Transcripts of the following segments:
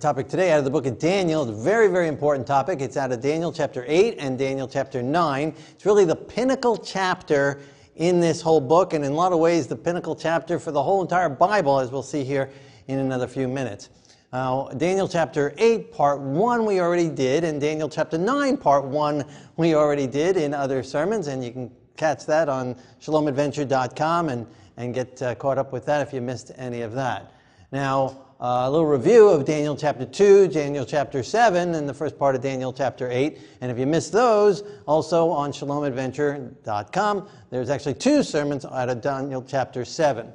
Topic today out of the book of Daniel a very, very important topic. It's out of Daniel chapter 8 and Daniel chapter 9. It's really the pinnacle chapter in this whole book, and in a lot of ways, the pinnacle chapter for the whole entire Bible, as we'll see here in another few minutes. Uh, Daniel chapter 8, part 1, we already did, and Daniel chapter 9, part 1, we already did in other sermons, and you can catch that on shalomadventure.com and, and get uh, caught up with that if you missed any of that. Now, a little review of Daniel chapter 2, Daniel chapter 7, and the first part of Daniel chapter 8. And if you missed those, also on shalomadventure.com, there's actually two sermons out of Daniel chapter 7.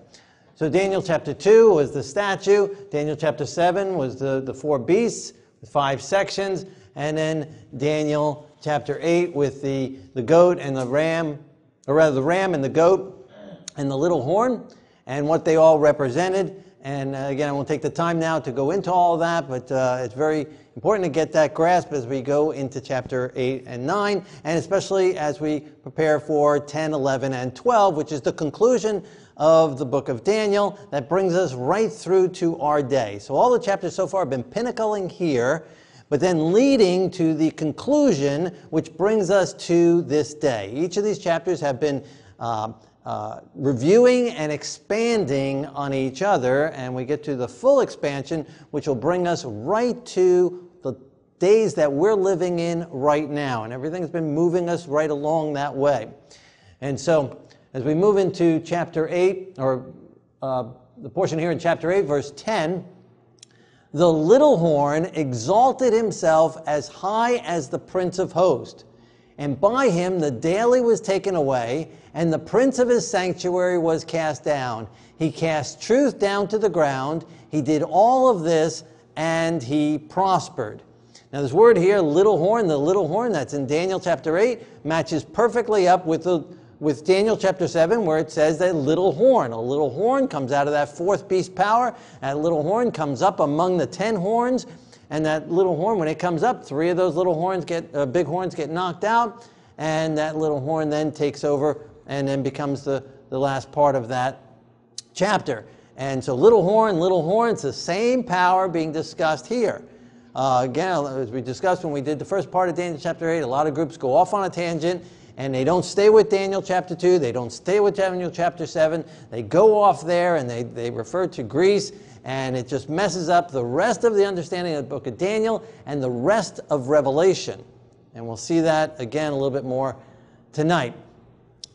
So Daniel chapter 2 was the statue, Daniel chapter 7 was the, the four beasts, with five sections, and then Daniel chapter 8 with the, the goat and the ram, or rather the ram and the goat and the little horn, and what they all represented. And uh, again, I won't take the time now to go into all of that, but uh, it's very important to get that grasp as we go into chapter 8 and 9, and especially as we prepare for 10, 11, and 12, which is the conclusion of the book of Daniel that brings us right through to our day. So all the chapters so far have been pinnacling here, but then leading to the conclusion, which brings us to this day. Each of these chapters have been uh, uh, reviewing and expanding on each other, and we get to the full expansion, which will bring us right to the days that we're living in right now. And everything's been moving us right along that way. And so, as we move into chapter 8, or uh, the portion here in chapter 8, verse 10, the little horn exalted himself as high as the prince of hosts and by him the daily was taken away, and the prince of his sanctuary was cast down. He cast truth down to the ground. He did all of this, and he prospered. Now, this word here, little horn, the little horn that's in Daniel chapter 8, matches perfectly up with, the, with Daniel chapter 7, where it says that little horn. A little horn comes out of that fourth beast power. That little horn comes up among the ten horns and that little horn, when it comes up, three of those little horns get, uh, big horns get knocked out, and that little horn then takes over and then becomes the, the last part of that chapter. And so little horn, little horn, it's the same power being discussed here. Uh, again, as we discussed when we did the first part of Daniel chapter 8, a lot of groups go off on a tangent and they don't stay with Daniel chapter 2, they don't stay with Daniel chapter 7, they go off there and they, they refer to Greece and it just messes up the rest of the understanding of the book of Daniel and the rest of Revelation. And we'll see that again a little bit more tonight.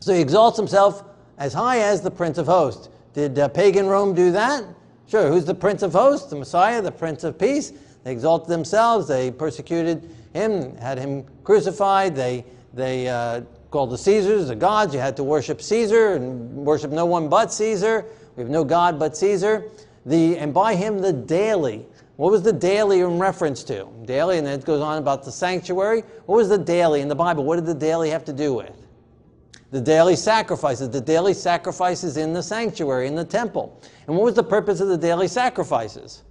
So he exalts himself as high as the Prince of Hosts. Did uh, pagan Rome do that? Sure. Who's the Prince of Hosts? The Messiah, the Prince of Peace. They exalted themselves. They persecuted him, had him crucified. They, they uh, called the Caesars the gods. You had to worship Caesar and worship no one but Caesar. We have no God but Caesar the, and by him the daily. What was the daily in reference to? Daily, and then it goes on about the sanctuary. What was the daily in the Bible? What did the daily have to do with? The daily sacrifices. The daily sacrifices in the sanctuary, in the temple. And what was the purpose of the daily sacrifices?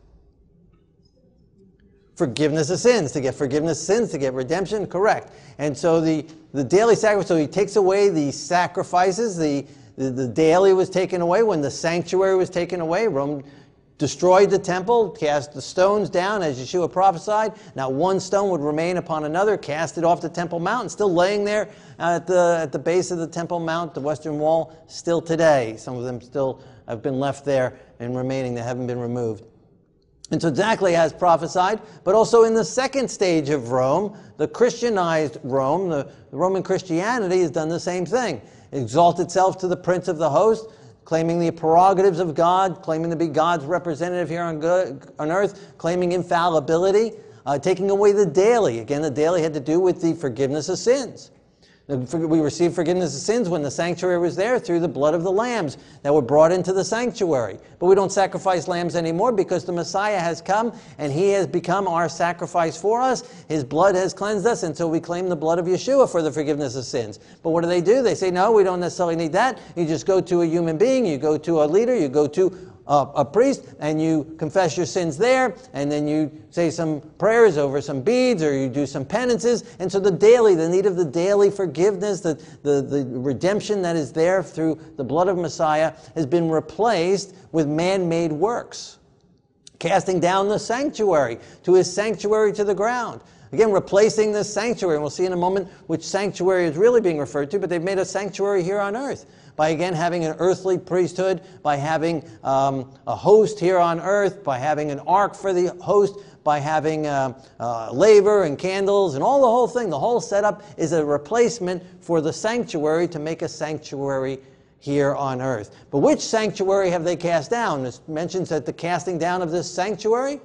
Forgiveness of sins, to get forgiveness of sins, to get redemption, correct. And so the, the daily sacrifice, so he takes away the sacrifices, the, the, the daily was taken away, when the sanctuary was taken away, Rome destroyed the temple, cast the stones down as Yeshua prophesied. Not one stone would remain upon another, cast it off the Temple Mount, still laying there at the, at the base of the Temple Mount, the western wall, still today. Some of them still have been left there and remaining, they haven't been removed. And so exactly as prophesied, but also in the second stage of Rome, the Christianized Rome, the, the Roman Christianity has done the same thing. It exalts itself to the prince of the host, claiming the prerogatives of God, claiming to be God's representative here on, good, on earth, claiming infallibility, uh, taking away the daily. Again, the daily had to do with the forgiveness of sins. We received forgiveness of sins when the sanctuary was there through the blood of the lambs that were brought into the sanctuary. But we don't sacrifice lambs anymore because the Messiah has come and he has become our sacrifice for us. His blood has cleansed us, and so we claim the blood of Yeshua for the forgiveness of sins. But what do they do? They say, no, we don't necessarily need that. You just go to a human being, you go to a leader, you go to a, a priest and you confess your sins there, and then you say some prayers over some beads or you do some penances. And so the daily, the need of the daily forgiveness, the, the, the redemption that is there through the blood of Messiah has been replaced with man made works. casting down the sanctuary to his sanctuary to the ground. Again, replacing the sanctuary. And we'll see in a moment which sanctuary is really being referred to, but they've made a sanctuary here on earth by again having an earthly priesthood, by having um, a host here on earth, by having an ark for the host, by having uh, uh, laver and candles and all the whole thing. The whole setup is a replacement for the sanctuary to make a sanctuary here on earth. But which sanctuary have they cast down? It mentions that the casting down of this sanctuary.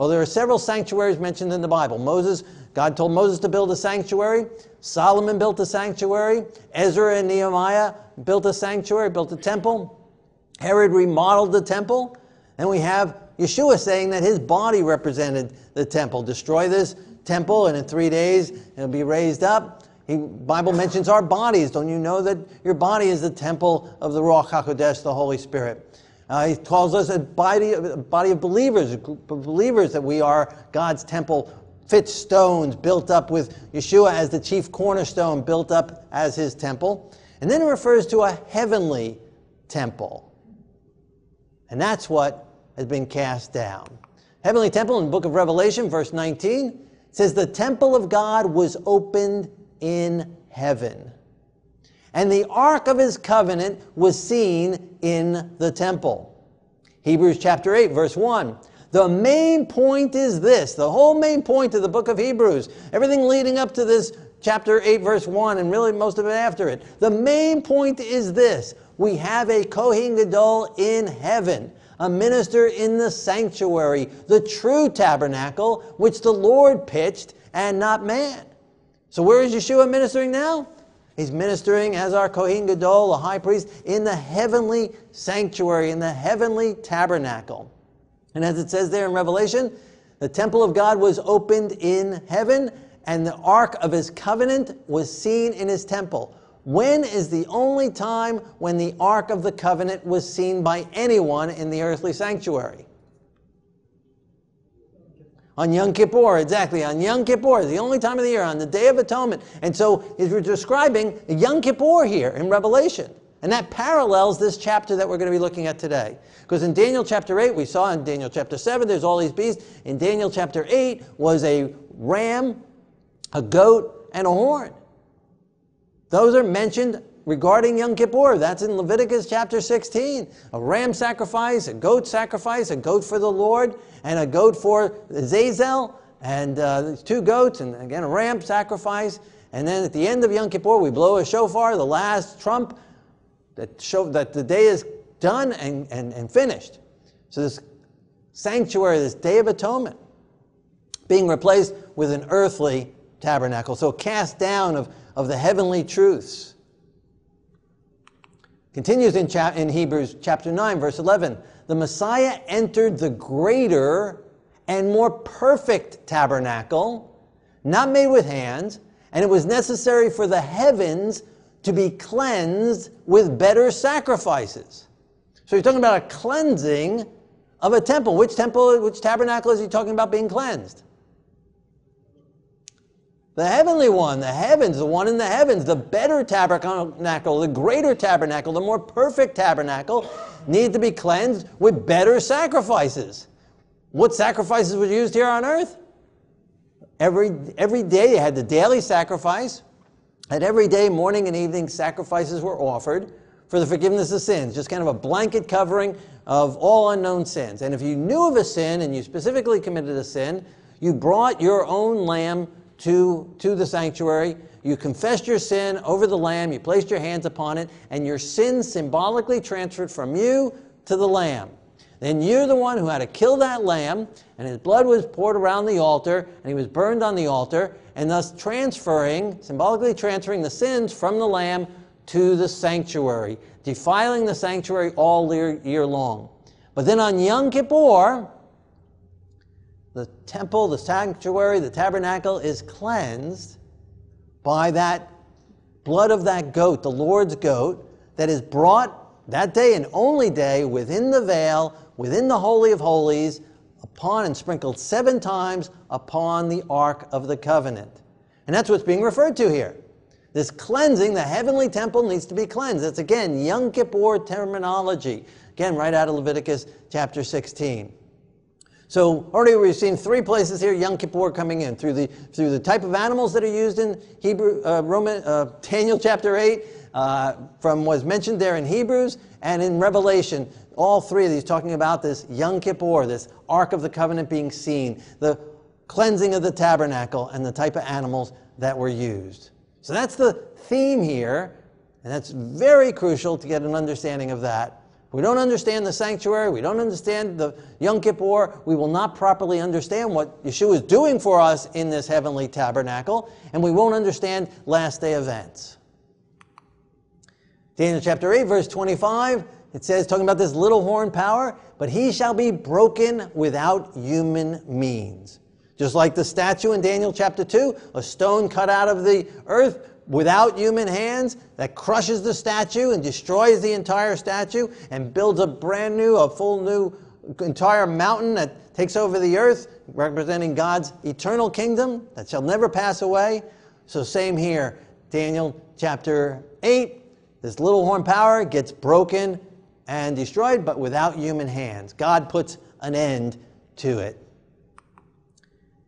Well, there are several sanctuaries mentioned in the Bible. Moses, God told Moses to build a sanctuary. Solomon built a sanctuary. Ezra and Nehemiah built a sanctuary, built a temple. Herod remodeled the temple. And we have Yeshua saying that his body represented the temple. Destroy this temple, and in three days it'll be raised up. The Bible mentions our bodies. Don't you know that your body is the temple of the Ruach HaKodesh, the Holy Spirit? Uh, he calls us a body, a body of believers, a group of believers that we are God's temple, fit stones built up with Yeshua as the chief cornerstone, built up as his temple. And then it refers to a heavenly temple. And that's what has been cast down. Heavenly temple in the book of Revelation, verse 19, says, The temple of God was opened in heaven. And the ark of his covenant was seen in the temple. Hebrews chapter 8, verse 1. The main point is this the whole main point of the book of Hebrews, everything leading up to this chapter 8, verse 1, and really most of it after it. The main point is this we have a Kohen Gadol in heaven, a minister in the sanctuary, the true tabernacle, which the Lord pitched and not man. So, where is Yeshua ministering now? He's ministering as our Kohen Gadol, a high priest, in the heavenly sanctuary, in the heavenly tabernacle. And as it says there in Revelation, the temple of God was opened in heaven, and the ark of his covenant was seen in his temple. When is the only time when the ark of the covenant was seen by anyone in the earthly sanctuary? On Yom Kippur, exactly. On Yom Kippur, the only time of the year, on the Day of Atonement. And so he's describing Yom Kippur here in Revelation. And that parallels this chapter that we're going to be looking at today. Because in Daniel chapter 8, we saw in Daniel chapter 7, there's all these beasts. In Daniel chapter 8 was a ram, a goat, and a horn. Those are mentioned regarding Yom Kippur. That's in Leviticus chapter 16. A ram sacrifice, a goat sacrifice, a goat for the Lord, and a goat for Zazel, and uh, two goats, and again a ram sacrifice. And then at the end of Yom Kippur, we blow a shofar, the last trump, that show that the day is done and, and, and finished. So this sanctuary, this Day of Atonement, being replaced with an earthly tabernacle. So cast down of, of the heavenly truths. Continues in, in Hebrews chapter 9, verse 11. The Messiah entered the greater and more perfect tabernacle, not made with hands, and it was necessary for the heavens to be cleansed with better sacrifices. So you're talking about a cleansing of a temple. Which temple, which tabernacle is he talking about being cleansed? The heavenly one, the heavens, the one in the heavens, the better tabernacle, the greater tabernacle, the more perfect tabernacle, needed to be cleansed with better sacrifices. What sacrifices were used here on earth? Every, every day you had the daily sacrifice, and every day, morning and evening, sacrifices were offered for the forgiveness of sins, just kind of a blanket covering of all unknown sins. And if you knew of a sin and you specifically committed a sin, you brought your own lamb to, to the sanctuary. You confessed your sin over the lamb, you placed your hands upon it, and your sin symbolically transferred from you to the lamb. Then you're the one who had to kill that lamb, and his blood was poured around the altar, and he was burned on the altar, and thus transferring, symbolically transferring the sins from the lamb to the sanctuary, defiling the sanctuary all year, year long. But then on Yom Kippur, the temple, the sanctuary, the tabernacle is cleansed by that blood of that goat, the Lord's goat, that is brought that day and only day within the veil, within the Holy of Holies, upon and sprinkled seven times upon the Ark of the Covenant. And that's what's being referred to here. This cleansing, the heavenly temple needs to be cleansed. That's again Yom Kippur terminology. Again, right out of Leviticus chapter 16. So already we've seen three places here Yom Kippur coming in through the through the type of animals that are used in Hebrew uh, Roman uh, Daniel chapter eight, uh, from was mentioned there in Hebrews and in Revelation. All three of these talking about this Yom Kippur, this Ark of the Covenant being seen, the cleansing of the tabernacle, and the type of animals that were used. So that's the theme here, and that's very crucial to get an understanding of that. We don't understand the sanctuary. We don't understand the Yom Kippur. We will not properly understand what Yeshua is doing for us in this heavenly tabernacle, and we won't understand last day events. Daniel chapter 8, verse 25, it says, talking about this little horn power, but he shall be broken without human means. Just like the statue in Daniel chapter 2, a stone cut out of the earth without human hands that crushes the statue and destroys the entire statue and builds a brand new, a full new entire mountain that takes over the earth, representing God's eternal kingdom that shall never pass away. So, same here, Daniel chapter 8. This little horn power gets broken and destroyed, but without human hands. God puts an end to it.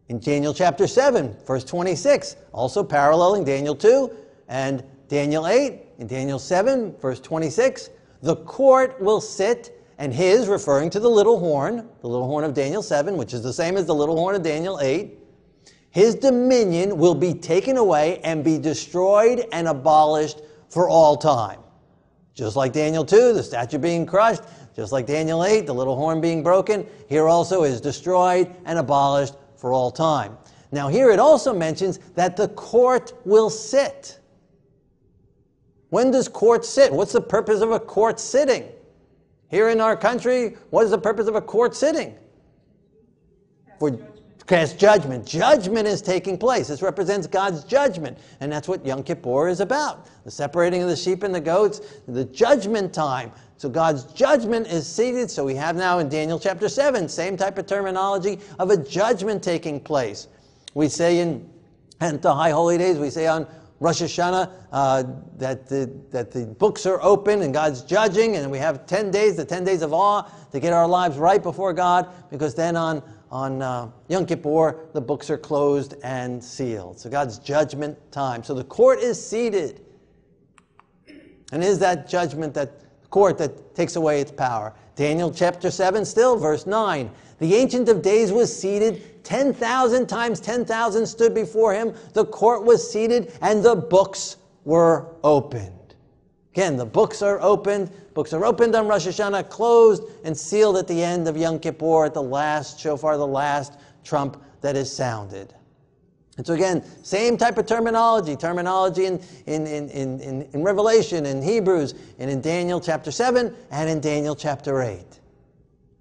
In Daniel chapter 7, verse 26, also paralleling Daniel 2 and Daniel 8, in Daniel 7, verse 26, the court will sit, and his, referring to the little horn, the little horn of Daniel 7, which is the same as the little horn of Daniel 8, his dominion will be taken away and be destroyed and abolished for all time. Just like Daniel 2, the statue being crushed, just like Daniel 8, the little horn being broken, here also is destroyed and abolished for all time. Now, here it also mentions that the court will sit. When does court sit? What's the purpose of a court sitting? Here in our country, what is the purpose of a court sitting? For cast judgment. Judgment is taking place. This represents God's judgment. And that's what Yom Kippur is about. The separating of the sheep and the goats, the judgment time. So God's judgment is seated. So we have now in Daniel chapter 7, same type of terminology of a judgment taking place. We say in and the high holy days, we say on Rosh Hashanah uh, that, the, that the books are open and God's judging, and we have 10 days, the 10 days of awe, to get our lives right before God, because then on, on uh, Yom Kippur, the books are closed and sealed. So God's judgment time. So the court is seated. And is that judgment that court that takes away its power. Daniel chapter 7, still, verse 9. The Ancient of Days was seated. 10,000 times 10,000 stood before him. The court was seated, and the books were opened. Again, the books are opened. Books are opened on Rosh Hashanah, closed and sealed at the end of Yom Kippur, at the last shofar, the last trump that is sounded. And so again, same type of terminology, terminology in, in, in, in, in Revelation, in Hebrews, and in Daniel chapter 7, and in Daniel chapter 8.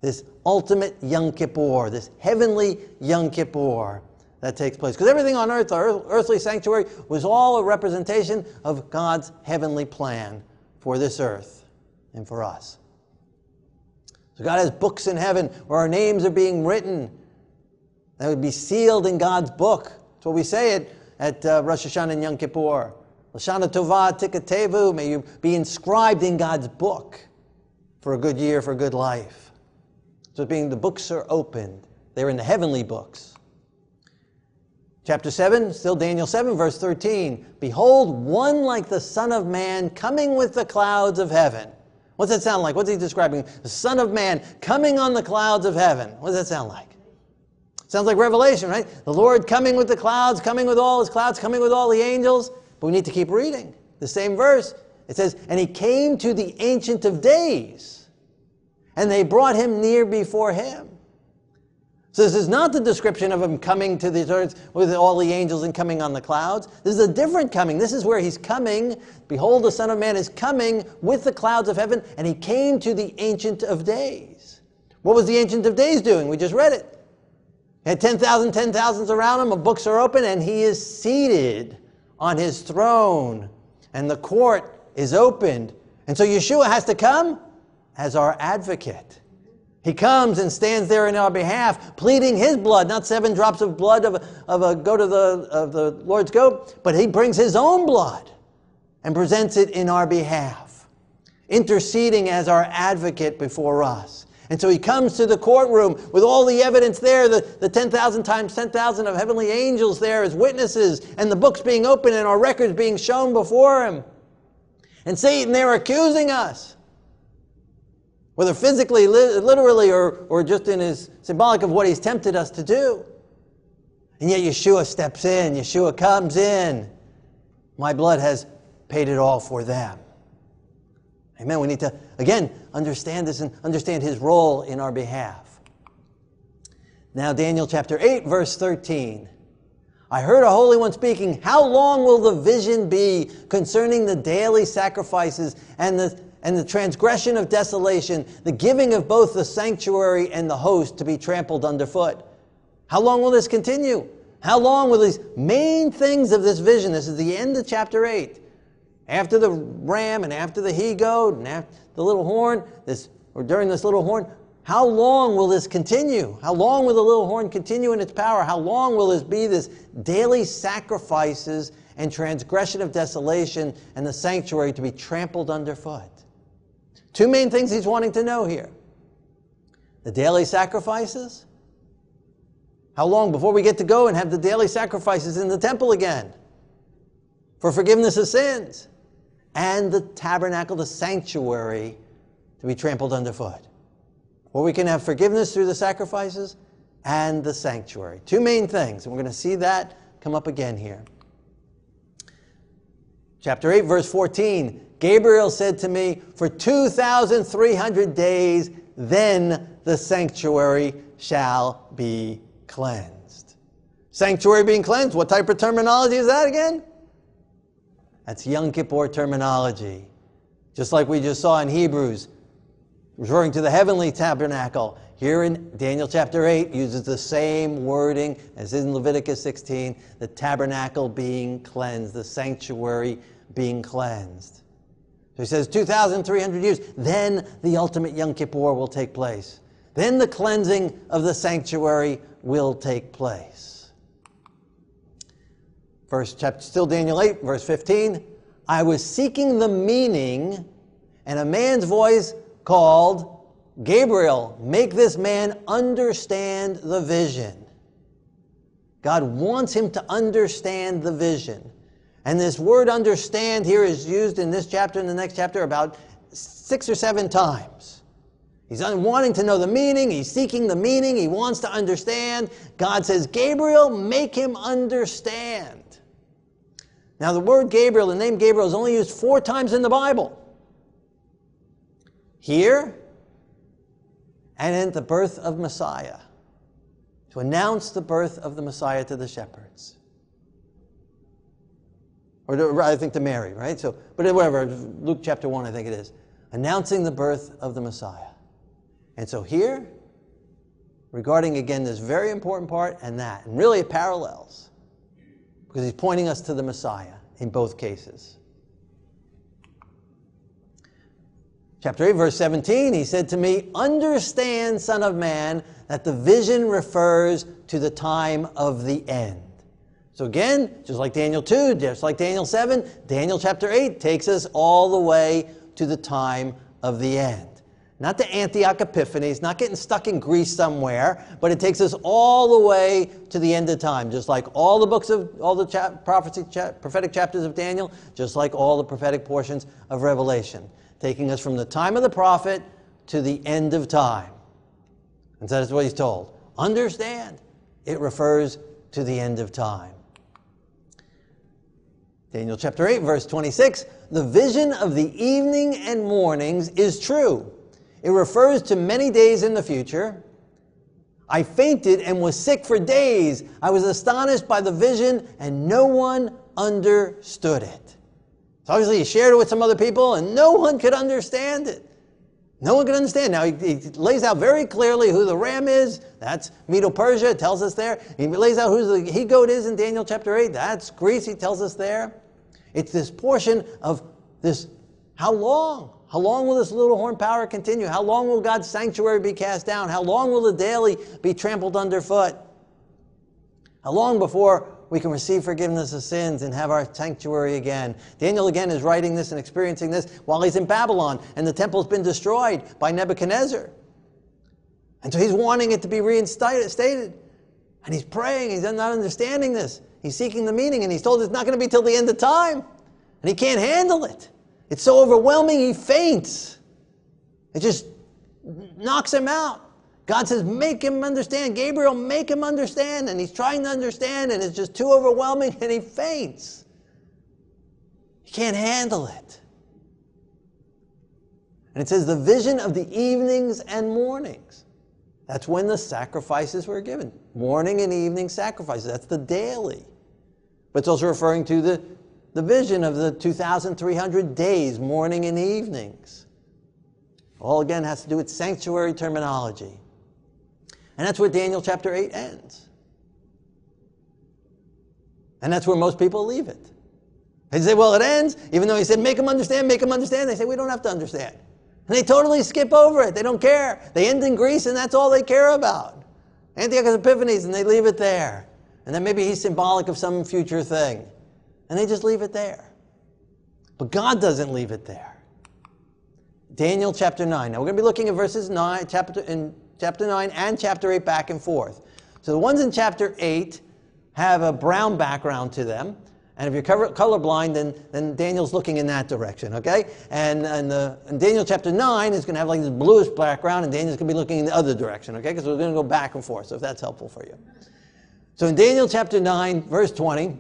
This ultimate Yom Kippur, this heavenly Yom Kippur that takes place. Because everything on earth, our earthly sanctuary, was all a representation of God's heavenly plan for this earth and for us. So God has books in heaven where our names are being written that would be sealed in God's book. That's what we say it at uh, Rosh Hashanah and Yom Kippur. Lashana Tova Tikatevu, may you be inscribed in God's book for a good year, for a good life. So being the books are opened. They're in the heavenly books. Chapter 7, still Daniel 7, verse 13. Behold, one like the Son of Man coming with the clouds of heaven. What's that sound like? What's he describing? The Son of Man coming on the clouds of heaven. What does that sound like? Sounds like Revelation, right? The Lord coming with the clouds, coming with all his clouds, coming with all the angels. But we need to keep reading. The same verse. It says, And he came to the Ancient of Days, and they brought him near before him. So this is not the description of him coming to the earth with all the angels and coming on the clouds. This is a different coming. This is where he's coming. Behold, the Son of Man is coming with the clouds of heaven, and he came to the Ancient of Days. What was the Ancient of Days doing? We just read it. He had 10,000, 10,000s around him, the books are open, and he is seated on his throne. And the court is opened. And so Yeshua has to come as our advocate. He comes and stands there in our behalf, pleading his blood, not seven drops of blood of, of a goat of the, of the Lord's goat, but he brings his own blood and presents it in our behalf, interceding as our advocate before us. And so he comes to the courtroom with all the evidence there, the, the 10,000 times 10,000 of heavenly angels there as witnesses, and the books being opened and our records being shown before him. And Satan there accusing us, whether physically, li- literally, or, or just in his symbolic of what he's tempted us to do. And yet Yeshua steps in, Yeshua comes in. My blood has paid it all for them. Amen. We need to, again, understand this and understand his role in our behalf. Now, Daniel chapter 8, verse 13. I heard a holy one speaking, How long will the vision be concerning the daily sacrifices and the, and the transgression of desolation, the giving of both the sanctuary and the host to be trampled underfoot? How long will this continue? How long will these main things of this vision? This is the end of chapter 8 after the ram and after the he goat and after the little horn, this or during this little horn, how long will this continue? How long will the little horn continue in its power? How long will this be this daily sacrifices and transgression of desolation and the sanctuary to be trampled underfoot? Two main things he's wanting to know here. The daily sacrifices. How long before we get to go and have the daily sacrifices in the temple again for forgiveness of sins? and the tabernacle, the sanctuary, to be trampled underfoot. Where we can have forgiveness through the sacrifices and the sanctuary. Two main things, and we're going to see that come up again here. Chapter 8, verse 14 Gabriel said to me, For 2,300 days, then the sanctuary shall be cleansed. Sanctuary being cleansed, what type of terminology is that again? That's Yom Kippur terminology. Just like we just saw in Hebrews, referring to the heavenly tabernacle. Here in Daniel chapter 8 uses the same wording as in Leviticus 16, the tabernacle being cleansed, the sanctuary being cleansed. So he says 2,300 years, then the ultimate Yom Kippur will take place. Then the cleansing of the sanctuary will take place. Verse chapter, still Daniel 8, verse 15. I was seeking the meaning, and a man's voice called, Gabriel, make this man understand the vision. God wants him to understand the vision. And this word understand here is used in this chapter and the next chapter about six or seven times. He's wanting to know the meaning, he's seeking the meaning, he wants to understand. God says, Gabriel, make him understand. Now, the word Gabriel, the name Gabriel, is only used four times in the Bible. Here, and in the birth of Messiah, to announce the birth of the Messiah to the shepherds. Or to, I think to Mary, right? So, but whatever, Luke chapter 1, I think it is. Announcing the birth of the Messiah. And so here, regarding again this very important part and that, and really it parallels because he's pointing us to the Messiah in both cases. Chapter 8, verse 17, he said to me, Understand, Son of Man, that the vision refers to the time of the end. So again, just like Daniel 2, just like Daniel 7, Daniel chapter 8 takes us all the way to the time of the end not to Antiochus Epiphanes, not getting stuck in Greece somewhere, but it takes us all the way to the end of time, just like all the books of all the prophecy, chap- prophetic chapters of Daniel, just like all the prophetic portions of Revelation, taking us from the time of the prophet to the end of time. And so that's what he's told. Understand, it refers to the end of time. Daniel chapter 8, verse 26 The vision of the evening and mornings is true it refers to many days in the future. I fainted and was sick for days. I was astonished by the vision, and no one understood it. Obviously, he shared it with some other people, and no one could understand it. No one could understand. Now, he, he lays out very clearly who the ram is. That's Medo Persia, tells us there. He lays out who the he goat is in Daniel chapter 8. That's Greece, he tells us there. It's this portion of this how long? How long will this little horn power continue? How long will God's sanctuary be cast down? How long will the daily be trampled underfoot? How long before we can receive forgiveness of sins and have our sanctuary again? Daniel again is writing this and experiencing this while he's in Babylon and the temple's been destroyed by Nebuchadnezzar. And so he's wanting it to be reinstated. And he's praying, he's not understanding this. He's seeking the meaning, and he's told it's not going to be till the end of time. And he can't handle it. It's so overwhelming, he faints. It just knocks him out. God says, Make him understand. Gabriel, make him understand. And he's trying to understand, and it's just too overwhelming, and he faints. He can't handle it. And it says, The vision of the evenings and mornings. That's when the sacrifices were given. Morning and evening sacrifices. That's the daily. But it's also referring to the, the vision of the 2,300 days, morning and evenings. All again has to do with sanctuary terminology. And that's where Daniel chapter 8 ends. And that's where most people leave it. They say, well, it ends, even though he said, make them understand, make them understand. They say, we don't have to understand. And they totally skip over it. They don't care. They end in Greece, and that's all they care about. Antiochus Epiphanes, and they leave it there. And then maybe he's symbolic of some future thing. And they just leave it there. But God doesn't leave it there. Daniel chapter 9. Now we're going to be looking at verses 9, chapter, in chapter 9 and chapter 8 back and forth. So the ones in chapter 8 have a brown background to them. And if you're color, colorblind, then, then Daniel's looking in that direction, okay? And, and, the, and Daniel chapter 9 is going to have like this bluish background, and Daniel's going to be looking in the other direction, okay? Because we're going to go back and forth, so if that's helpful for you. So in Daniel chapter 9, verse 20,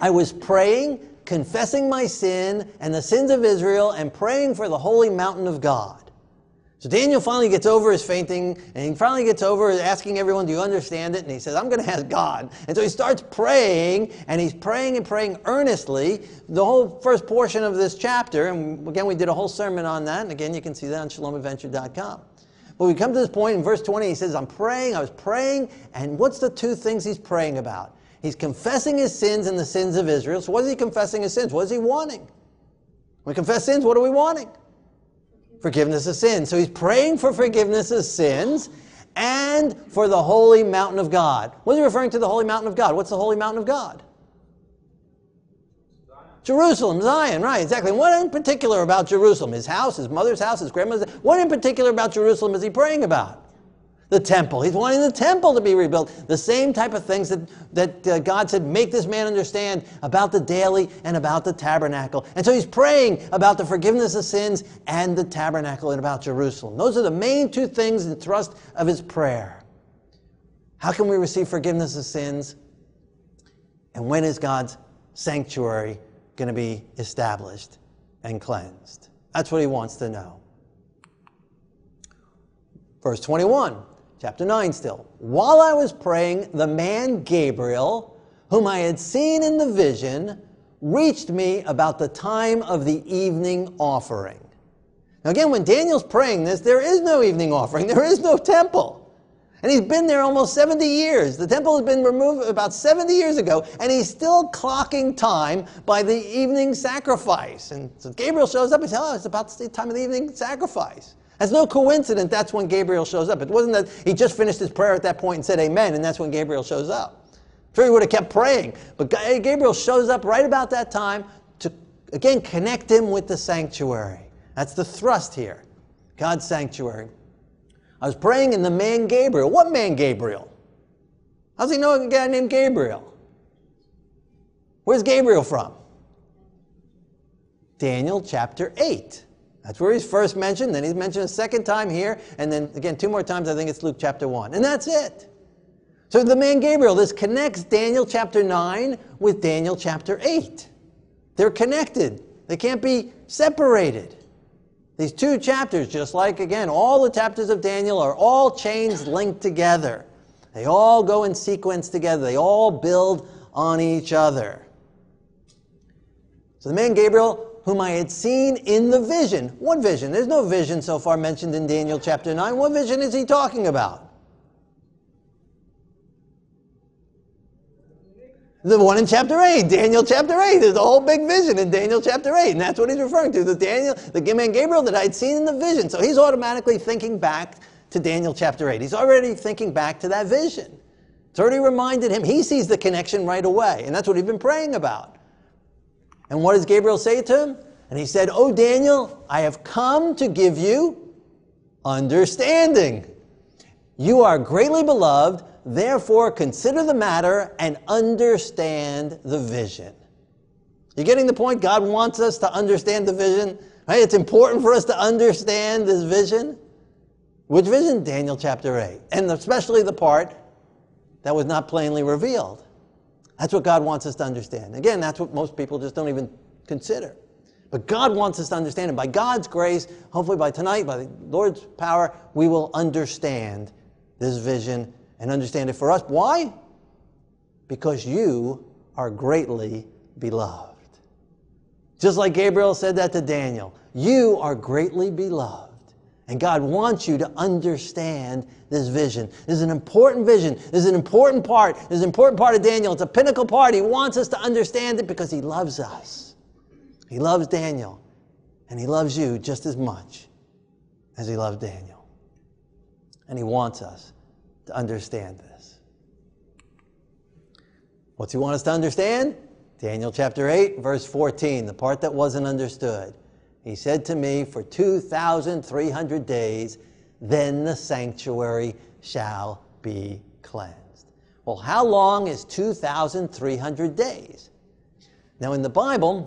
I was praying, confessing my sin and the sins of Israel, and praying for the holy mountain of God. So Daniel finally gets over his fainting, and he finally gets over asking everyone, Do you understand it? And he says, I'm going to ask God. And so he starts praying, and he's praying and praying earnestly. The whole first portion of this chapter, and again, we did a whole sermon on that, and again, you can see that on shalomadventure.com. But we come to this point in verse 20, he says, I'm praying, I was praying, and what's the two things he's praying about? He's confessing his sins and the sins of Israel. So what is he confessing his sins? What is he wanting? When we confess sins, what are we wanting? Forgiveness of sins. So he's praying for forgiveness of sins and for the holy mountain of God. What is he referring to the holy mountain of God? What's the holy mountain of God? Jerusalem, Zion, right, exactly. What in particular about Jerusalem? His house, his mother's house, his grandmother's What in particular about Jerusalem is he praying about? The temple. He's wanting the temple to be rebuilt. The same type of things that, that uh, God said, make this man understand about the daily and about the tabernacle. And so he's praying about the forgiveness of sins and the tabernacle and about Jerusalem. Those are the main two things in thrust of his prayer. How can we receive forgiveness of sins? And when is God's sanctuary going to be established and cleansed? That's what he wants to know. Verse 21 chapter 9 still. While I was praying, the man Gabriel, whom I had seen in the vision, reached me about the time of the evening offering. Now, again, when Daniel's praying this, there is no evening offering, there is no temple. And he's been there almost 70 years. The temple has been removed about 70 years ago, and he's still clocking time by the evening sacrifice. And so Gabriel shows up and says, Oh, it's about the time of the evening sacrifice. It's no coincidence that's when Gabriel shows up. It wasn't that he just finished his prayer at that point and said amen, and that's when Gabriel shows up. I'm sure he would have kept praying. But Gabriel shows up right about that time to, again, connect him with the sanctuary. That's the thrust here God's sanctuary. I was praying in the man Gabriel. What man Gabriel? How does he know a guy named Gabriel? Where's Gabriel from? Daniel chapter 8. That's where he's first mentioned, then he's mentioned a second time here, and then again two more times, I think it's Luke chapter 1. And that's it. So the man Gabriel, this connects Daniel chapter 9 with Daniel chapter 8. They're connected, they can't be separated. These two chapters, just like again, all the chapters of Daniel are all chains linked together. They all go in sequence together, they all build on each other. So the man Gabriel whom I had seen in the vision. What vision? There's no vision so far mentioned in Daniel chapter 9. What vision is he talking about? The one in chapter 8, Daniel chapter 8. There's a whole big vision in Daniel chapter 8, and that's what he's referring to. The Daniel, the man Gabriel that I'd seen in the vision. So he's automatically thinking back to Daniel chapter 8. He's already thinking back to that vision. It's already reminded him. He sees the connection right away, and that's what he's been praying about. And what does Gabriel say to him? And he said, Oh, Daniel, I have come to give you understanding. You are greatly beloved, therefore consider the matter and understand the vision. You getting the point? God wants us to understand the vision. Right? It's important for us to understand this vision. Which vision? Daniel chapter 8. And especially the part that was not plainly revealed. That's what God wants us to understand. Again, that's what most people just don't even consider. But God wants us to understand, and by God's grace, hopefully by tonight, by the Lord's power, we will understand this vision and understand it for us. Why? Because you are greatly beloved. Just like Gabriel said that to Daniel, you are greatly beloved. And God wants you to understand this vision. This is an important vision. This is an important part. This is an important part of Daniel. It's a pinnacle part. He wants us to understand it because He loves us. He loves Daniel. And He loves you just as much as He loved Daniel. And He wants us to understand this. What's He want us to understand? Daniel chapter 8, verse 14, the part that wasn't understood. He said to me, For 2,300 days, then the sanctuary shall be cleansed. Well, how long is 2,300 days? Now, in the Bible,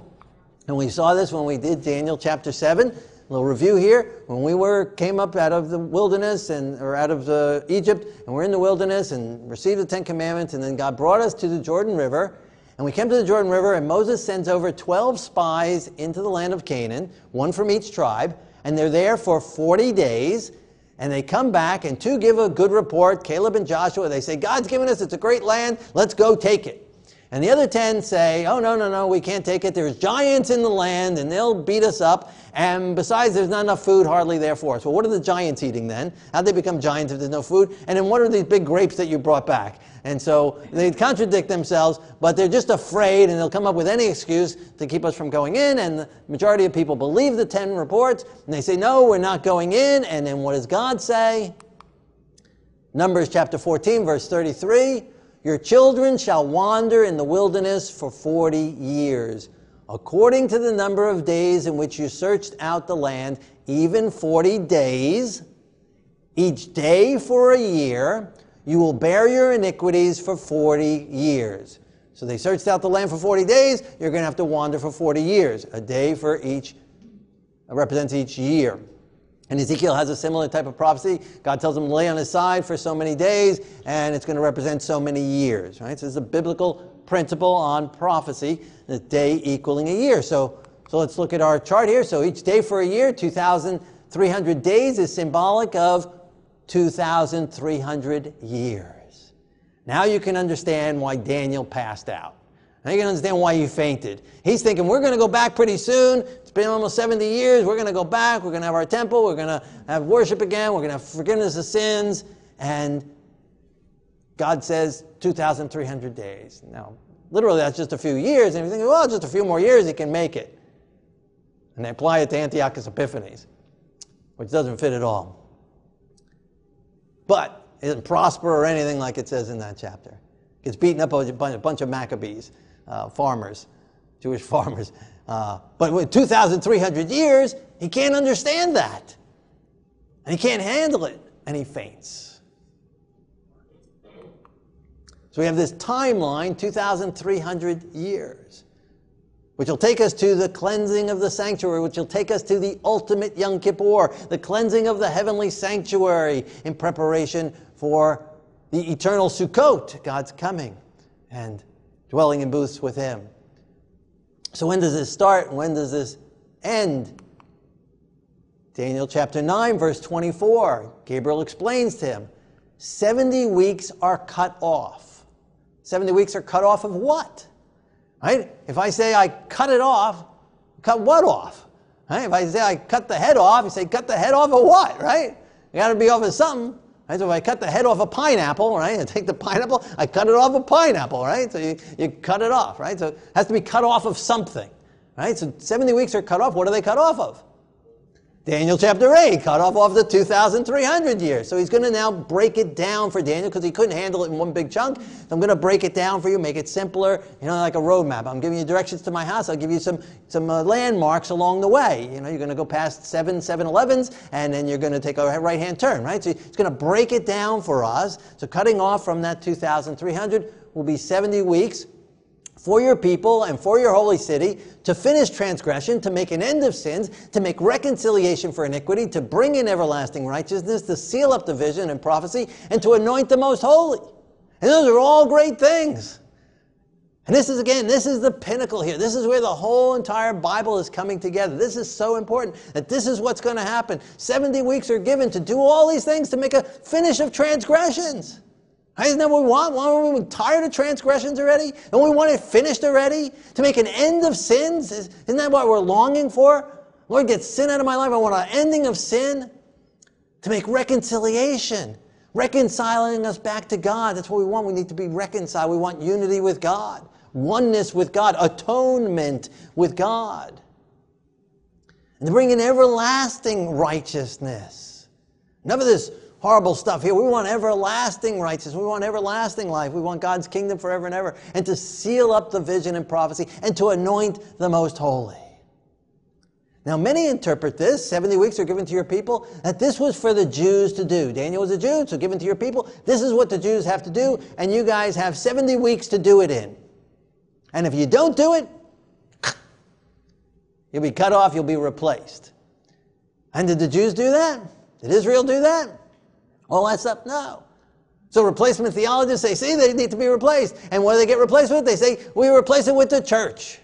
and we saw this when we did Daniel chapter 7, a little review here. When we were came up out of the wilderness and or out of uh, Egypt, and we're in the wilderness and received the Ten Commandments, and then God brought us to the Jordan River, and we came to the Jordan River, and Moses sends over 12 spies into the land of Canaan, one from each tribe, and they're there for 40 days. And they come back, and two give a good report Caleb and Joshua. They say, God's given us, it's a great land, let's go take it. And the other 10 say, oh, no, no, no, we can't take it. There's giants in the land and they'll beat us up. And besides, there's not enough food hardly there for us. Well, what are the giants eating then? How'd they become giants if there's no food? And then what are these big grapes that you brought back? And so they contradict themselves, but they're just afraid and they'll come up with any excuse to keep us from going in. And the majority of people believe the 10 reports and they say, no, we're not going in. And then what does God say? Numbers chapter 14, verse 33. Your children shall wander in the wilderness for 40 years, according to the number of days in which you searched out the land, even 40 days, each day for a year. You will bear your iniquities for 40 years. So they searched out the land for 40 days. You're going to have to wander for 40 years. A day for each, represents each year. And Ezekiel has a similar type of prophecy. God tells him to lay on his side for so many days, and it's going to represent so many years. Right? So this is a biblical principle on prophecy, the day equaling a year. So, so let's look at our chart here. So each day for a year, 2,300 days, is symbolic of 2,300 years. Now you can understand why Daniel passed out. Now you can understand why you fainted. He's thinking, we're going to go back pretty soon. It's been almost 70 years. We're going to go back. We're going to have our temple. We're going to have worship again. We're going to have forgiveness of sins. And God says 2,300 days. Now, literally, that's just a few years. And you think, well, just a few more years, he can make it. And they apply it to Antiochus Epiphanes, which doesn't fit at all. But it doesn't prosper or anything like it says in that chapter. Gets beaten up by a bunch of Maccabees uh, farmers, Jewish farmers. Uh, but with 2,300 years, he can't understand that. And he can't handle it, and he faints. So we have this timeline, 2,300 years, which will take us to the cleansing of the sanctuary, which will take us to the ultimate Yom Kippur, the cleansing of the heavenly sanctuary in preparation for the eternal Sukkot, God's coming and dwelling in booths with Him. So, when does this start when does this end? Daniel chapter 9, verse 24. Gabriel explains to him 70 weeks are cut off. 70 weeks are cut off of what? Right? If I say I cut it off, cut what off? Right? If I say I cut the head off, you say cut the head off of what, right? You got to be off of something. Right? So if I cut the head off a pineapple, right, I take the pineapple, I cut it off a pineapple, right? So you, you cut it off, right? So it has to be cut off of something, right? So 70 weeks are cut off. What are they cut off of? Daniel chapter 8, cut off off the 2,300 years. So he's going to now break it down for Daniel because he couldn't handle it in one big chunk. So I'm going to break it down for you, make it simpler, you know, like a roadmap. I'm giving you directions to my house. I'll give you some, some uh, landmarks along the way. You know, you're going to go past seven 7-Elevens and then you're going to take a right-hand turn, right? So he's going to break it down for us. So cutting off from that 2,300 will be 70 weeks for your people and for your holy city, to finish transgression, to make an end of sins, to make reconciliation for iniquity, to bring in everlasting righteousness, to seal up the vision and prophecy, and to anoint the most holy. And those are all great things. And this is, again, this is the pinnacle here. This is where the whole entire Bible is coming together. This is so important that this is what's going to happen. 70 weeks are given to do all these things to make a finish of transgressions. Isn't that what we want? Aren't we tired of transgressions already? And we want it finished already? To make an end of sins? Isn't that what we're longing for? Lord, get sin out of my life. I want an ending of sin. To make reconciliation. Reconciling us back to God. That's what we want. We need to be reconciled. We want unity with God. Oneness with God. Atonement with God. And to bring in everlasting righteousness. None of this horrible stuff here. We want everlasting righteousness. We want everlasting life. We want God's kingdom forever and ever. And to seal up the vision and prophecy and to anoint the most holy. Now, many interpret this 70 weeks are given to your people that this was for the Jews to do. Daniel was a Jew, so given to your people. This is what the Jews have to do, and you guys have 70 weeks to do it in. And if you don't do it, you'll be cut off, you'll be replaced. And did the Jews do that? Did Israel do that? All that stuff? No. So replacement theologists say, see, they need to be replaced. And what do they get replaced with? They say, we replace it with the church.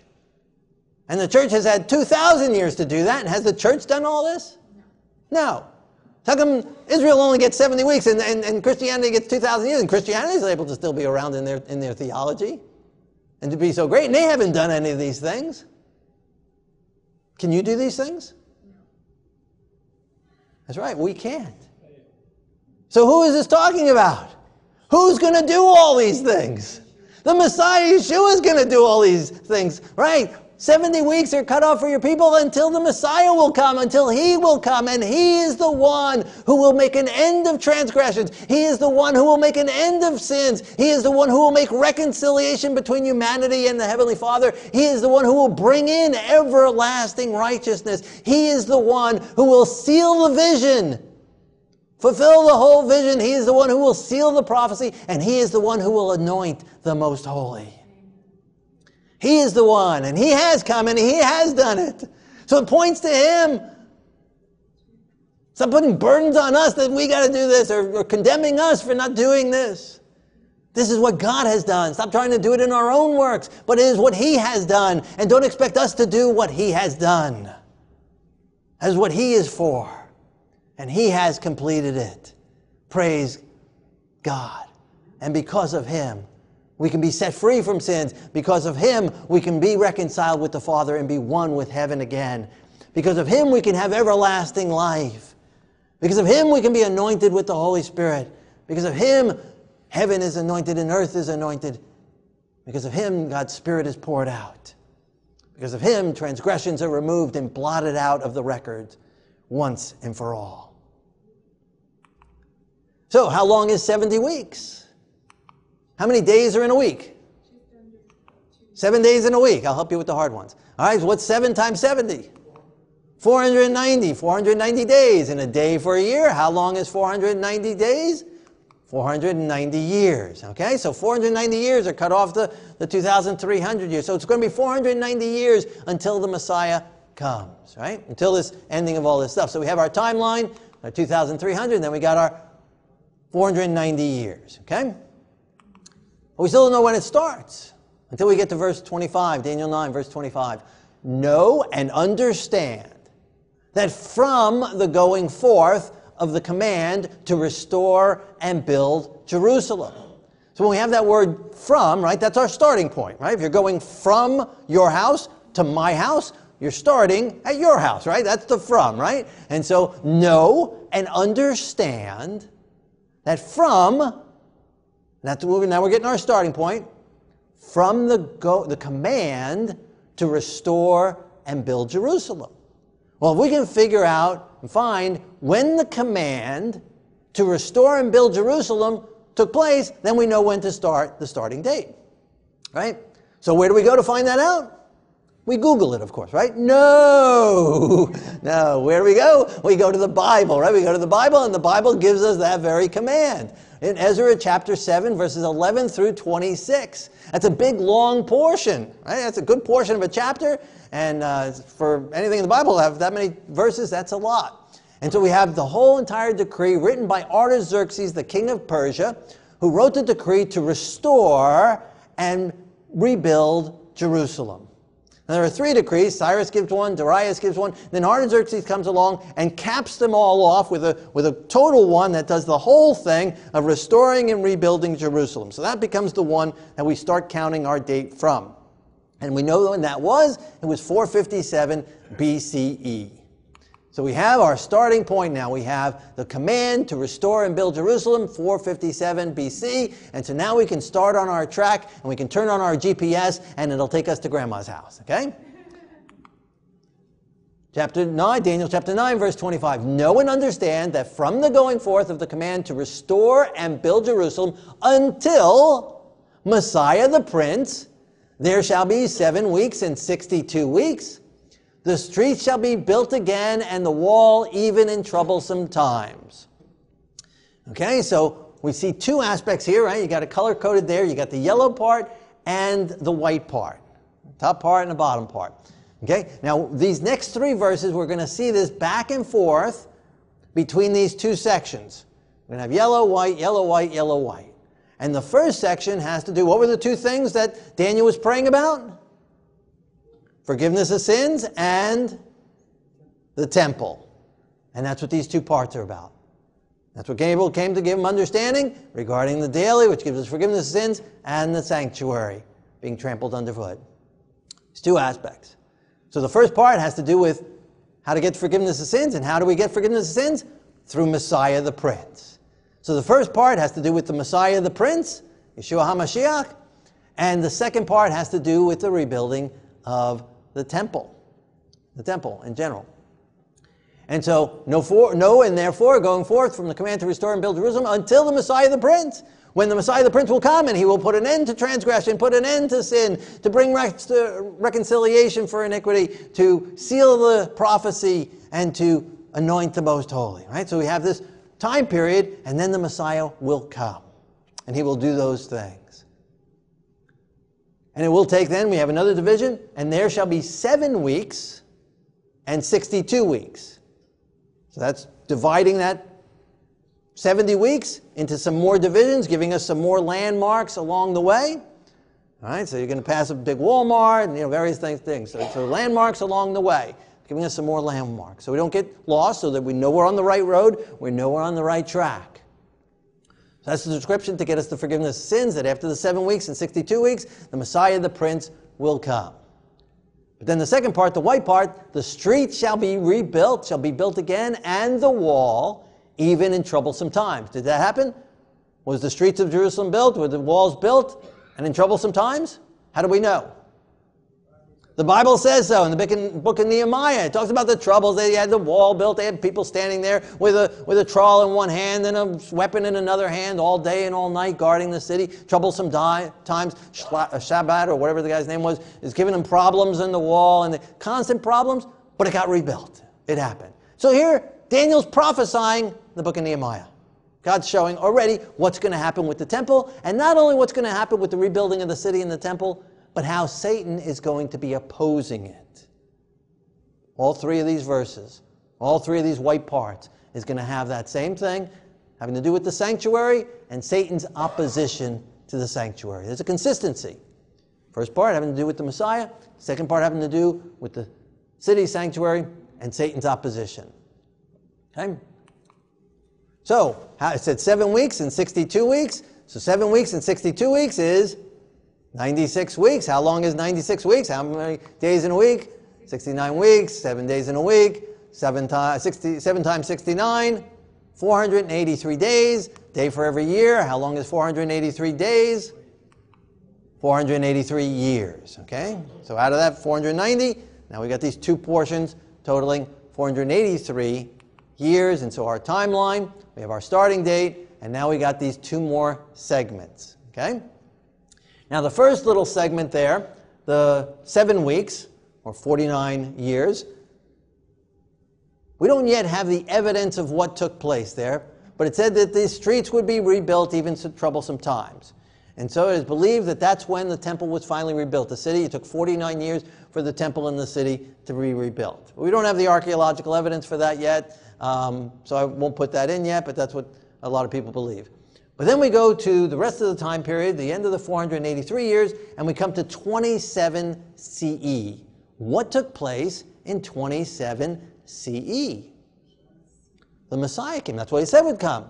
And the church has had 2,000 years to do that. And has the church done all this? No. How come Israel only gets 70 weeks and, and, and Christianity gets 2,000 years and Christianity is able to still be around in their, in their theology and to be so great? And they haven't done any of these things. Can you do these things? That's right, we can't. So, who is this talking about? Who's going to do all these things? The Messiah Yeshua is going to do all these things, right? 70 weeks are cut off for your people until the Messiah will come, until He will come. And He is the one who will make an end of transgressions. He is the one who will make an end of sins. He is the one who will make reconciliation between humanity and the Heavenly Father. He is the one who will bring in everlasting righteousness. He is the one who will seal the vision Fulfill the whole vision. He is the one who will seal the prophecy, and He is the one who will anoint the most holy. He is the one, and He has come and He has done it. So it points to Him. Stop putting burdens on us that we got to do this or, or condemning us for not doing this. This is what God has done. Stop trying to do it in our own works, but it is what He has done. And don't expect us to do what He has done. That is what He is for and He has completed it. Praise God. And because of Him, we can be set free from sins. Because of Him, we can be reconciled with the Father and be one with heaven again. Because of Him, we can have everlasting life. Because of Him, we can be anointed with the Holy Spirit. Because of Him, heaven is anointed and earth is anointed. Because of Him, God's Spirit is poured out. Because of Him, transgressions are removed and blotted out of the record once and for all. So, how long is 70 weeks? How many days are in a week? Seven days in a week. I'll help you with the hard ones. All right, what's 7 times 70? 490. 490 days. In a day for a year, how long is 490 days? 490 years. Okay, so 490 years are cut off the, the 2,300 years. So it's going to be 490 years until the Messiah comes, right? Until this ending of all this stuff. So we have our timeline, our 2,300, and then we got our 490 years, okay? But we still don't know when it starts until we get to verse 25, Daniel 9, verse 25. Know and understand that from the going forth of the command to restore and build Jerusalem. So when we have that word from, right, that's our starting point, right? If you're going from your house to my house, you're starting at your house, right? That's the from, right? And so know and understand that from, that's, now we're getting our starting point, from the, go, the command to restore and build Jerusalem. Well, if we can figure out and find when the command to restore and build Jerusalem took place, then we know when to start the starting date. Right? So, where do we go to find that out? We Google it, of course, right? No, no. Where do we go? We go to the Bible, right? We go to the Bible, and the Bible gives us that very command. In Ezra chapter 7, verses 11 through 26. That's a big, long portion, right? That's a good portion of a chapter, and uh, for anything in the Bible to have that many verses, that's a lot. And so we have the whole entire decree written by Artaxerxes, the king of Persia, who wrote the decree to restore and rebuild Jerusalem. And there are three decrees. Cyrus gives one, Darius gives one, then Artaxerxes comes along and caps them all off with a, with a total one that does the whole thing of restoring and rebuilding Jerusalem. So that becomes the one that we start counting our date from. And we know when that was. It was 457 BCE. So we have our starting point now. We have the command to restore and build Jerusalem, 457 BC. And so now we can start on our track and we can turn on our GPS and it'll take us to grandma's house, okay? Chapter 9, Daniel chapter 9, verse 25. Know and understand that from the going forth of the command to restore and build Jerusalem until Messiah the Prince, there shall be seven weeks and 62 weeks. The streets shall be built again, and the wall even in troublesome times. Okay, so we see two aspects here, right? You got a color coded there. You got the yellow part and the white part, top part and the bottom part. Okay, now these next three verses, we're going to see this back and forth between these two sections. We're going to have yellow, white, yellow, white, yellow, white. And the first section has to do, what were the two things that Daniel was praying about? Forgiveness of sins and the temple. And that's what these two parts are about. That's what Gabriel came to give him understanding regarding the daily, which gives us forgiveness of sins, and the sanctuary being trampled underfoot. It's two aspects. So the first part has to do with how to get forgiveness of sins, and how do we get forgiveness of sins? Through Messiah the Prince. So the first part has to do with the Messiah the Prince, Yeshua HaMashiach, and the second part has to do with the rebuilding of the temple, the temple in general. And so, no, for, no, and therefore, going forth from the command to restore and build Jerusalem until the Messiah the Prince, when the Messiah the Prince will come and he will put an end to transgression, put an end to sin, to bring uh, reconciliation for iniquity, to seal the prophecy, and to anoint the most holy. Right? So we have this time period, and then the Messiah will come, and he will do those things. And it will take then, we have another division, and there shall be seven weeks and 62 weeks. So that's dividing that 70 weeks into some more divisions, giving us some more landmarks along the way. All right, so you're going to pass a big Walmart and you know, various things. things. So, so landmarks along the way, giving us some more landmarks. So we don't get lost, so that we know we're on the right road, we know we're on the right track. That's the description to get us the forgiveness of sins, that after the seven weeks and 62 weeks, the Messiah, the Prince, will come. But then the second part, the white part, the streets shall be rebuilt, shall be built again, and the wall, even in troublesome times. Did that happen? Was the streets of Jerusalem built? Were the walls built? And in troublesome times? How do we know? The Bible says so in the book of Nehemiah. It talks about the troubles. They had the wall built. They had people standing there with a, with a trowel in one hand and a weapon in another hand all day and all night guarding the city. Troublesome times. Uh, Shabbat or whatever the guy's name was is giving them problems in the wall and the constant problems, but it got rebuilt. It happened. So here, Daniel's prophesying the book of Nehemiah. God's showing already what's going to happen with the temple, and not only what's going to happen with the rebuilding of the city and the temple, but how Satan is going to be opposing it. All three of these verses, all three of these white parts, is going to have that same thing having to do with the sanctuary and Satan's opposition to the sanctuary. There's a consistency. First part having to do with the Messiah, second part having to do with the city sanctuary and Satan's opposition. Okay? So, it said seven weeks and 62 weeks. So, seven weeks and 62 weeks is 96 weeks. How long is 96 weeks? How many days in a week? 69 weeks, seven days in a week, seven, times 60, seven times 69, 483 days, day for every year. How long is 483 days? 483 years, okay? So out of that 490, now we got these two portions totaling 483 years. And so our timeline, we have our starting date, and now we got these two more segments. Okay? Now, the first little segment there, the seven weeks, or 49 years, we don't yet have the evidence of what took place there, but it said that these streets would be rebuilt even in troublesome times. And so it is believed that that's when the temple was finally rebuilt. The city, it took 49 years for the temple in the city to be rebuilt. We don't have the archaeological evidence for that yet, um, so I won't put that in yet, but that's what a lot of people believe. But then we go to the rest of the time period, the end of the 483 years, and we come to 27 CE. What took place in 27 CE? The Messiah came. That's what he said would come.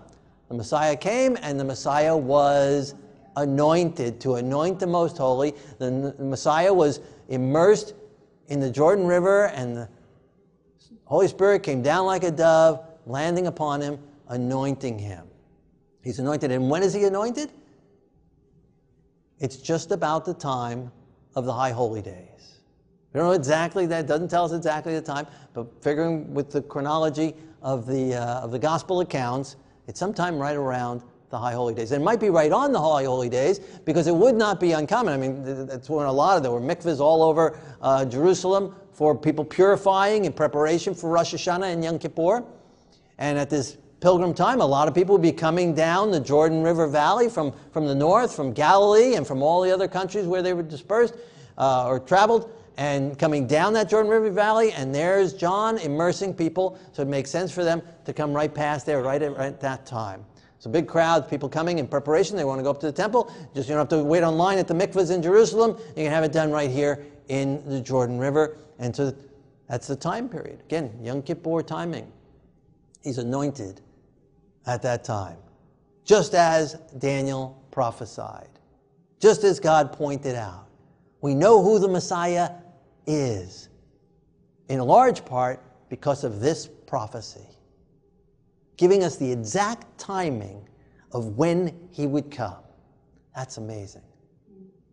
The Messiah came, and the Messiah was anointed to anoint the most holy. The Messiah was immersed in the Jordan River, and the Holy Spirit came down like a dove, landing upon him, anointing him. He's anointed. And when is he anointed? It's just about the time of the High Holy Days. We don't know exactly that, doesn't tell us exactly the time, but figuring with the chronology of the, uh, of the gospel accounts, it's sometime right around the High Holy Days. It might be right on the High Holy Days because it would not be uncommon. I mean, that's when a lot of there were mikvahs all over uh, Jerusalem for people purifying in preparation for Rosh Hashanah and Yom Kippur. And at this pilgrim time, a lot of people would be coming down the Jordan River Valley from, from the north, from Galilee, and from all the other countries where they were dispersed uh, or traveled, and coming down that Jordan River Valley. And there's John immersing people, so it makes sense for them to come right past there, right at, right at that time. So big crowds, people coming in preparation. They want to go up to the temple. Just you don't have to wait online at the mikvahs in Jerusalem. You can have it done right here in the Jordan River. And so that's the time period. Again, Yom Kippur timing. He's anointed at that time, just as Daniel prophesied, just as God pointed out. We know who the Messiah is, in large part because of this prophecy giving us the exact timing of when he would come. That's amazing.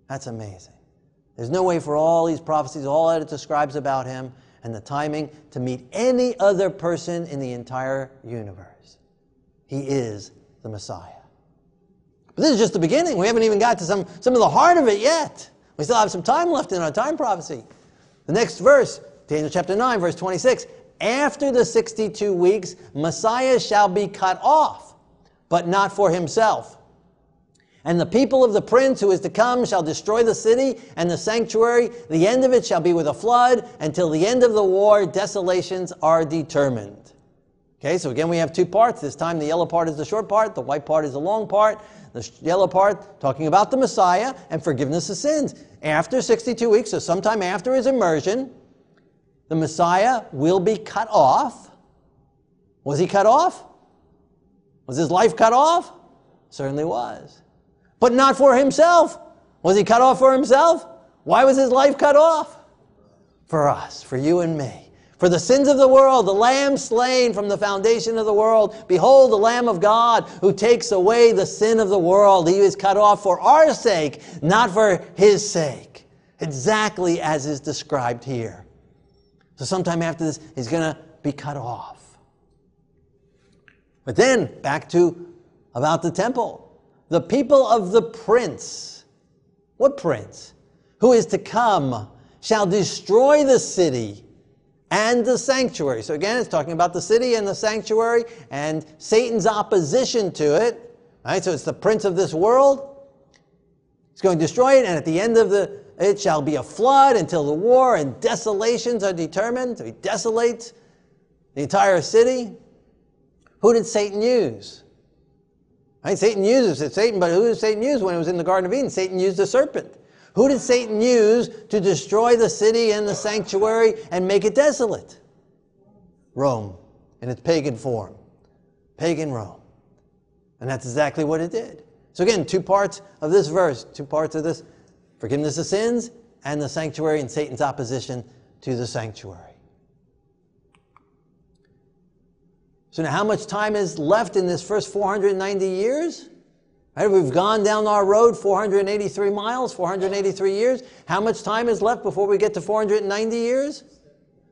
That's amazing. There's no way for all these prophecies, all that it describes about him, and the timing to meet any other person in the entire universe. He is the Messiah. But this is just the beginning. We haven't even got to some, some of the heart of it yet. We still have some time left in our time prophecy. The next verse, Daniel chapter 9, verse 26 after the 62 weeks, Messiah shall be cut off, but not for himself. And the people of the prince who is to come shall destroy the city and the sanctuary. The end of it shall be with a flood. Until the end of the war, desolations are determined. Okay, so again, we have two parts. This time, the yellow part is the short part, the white part is the long part. The yellow part talking about the Messiah and forgiveness of sins. After 62 weeks, so sometime after his immersion, the Messiah will be cut off. Was he cut off? Was his life cut off? Certainly was. But not for himself. Was he cut off for himself? Why was his life cut off? For us, for you and me. For the sins of the world, the Lamb slain from the foundation of the world. Behold, the Lamb of God who takes away the sin of the world. He is cut off for our sake, not for his sake. Exactly as is described here. So sometime after this, he's going to be cut off. But then, back to about the temple. The people of the prince, what prince? Who is to come shall destroy the city and the sanctuary. So again, it's talking about the city and the sanctuary and Satan's opposition to it. Right? So it's the prince of this world. He's going to destroy it, and at the end of the it shall be a flood until the war and desolations are determined. So He desolates the entire city. Who did Satan use? Right? Satan uses it, Satan, but who did Satan use when it was in the Garden of Eden? Satan used the serpent. Who did Satan use to destroy the city and the sanctuary and make it desolate? Rome in its pagan form. Pagan Rome. And that's exactly what it did. So, again, two parts of this verse, two parts of this forgiveness of sins, and the sanctuary and Satan's opposition to the sanctuary. So now how much time is left in this first 490 years? Right, we've gone down our road 483 miles, 483 years. How much time is left before we get to 490 years?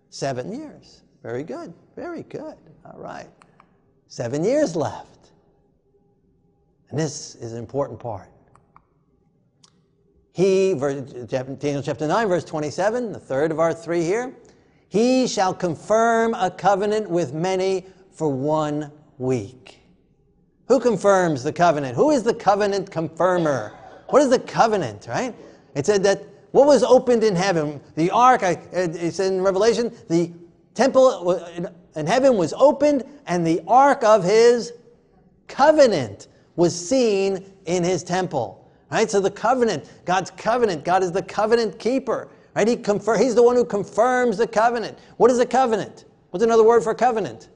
Seven years. Very good. Very good. All right. Seven years left. And this is an important part. He, Daniel chapter 9, verse 27, the third of our three here. He shall confirm a covenant with many for one week. Who confirms the covenant? Who is the covenant confirmer? What is the covenant, right? It said that what was opened in heaven, the ark, I, it said in Revelation, the temple in heaven was opened and the ark of his covenant was seen in his temple. Right? So the covenant, God's covenant, God is the covenant keeper. Right? He confer, he's the one who confirms the covenant. What is a covenant? What's another word for covenant?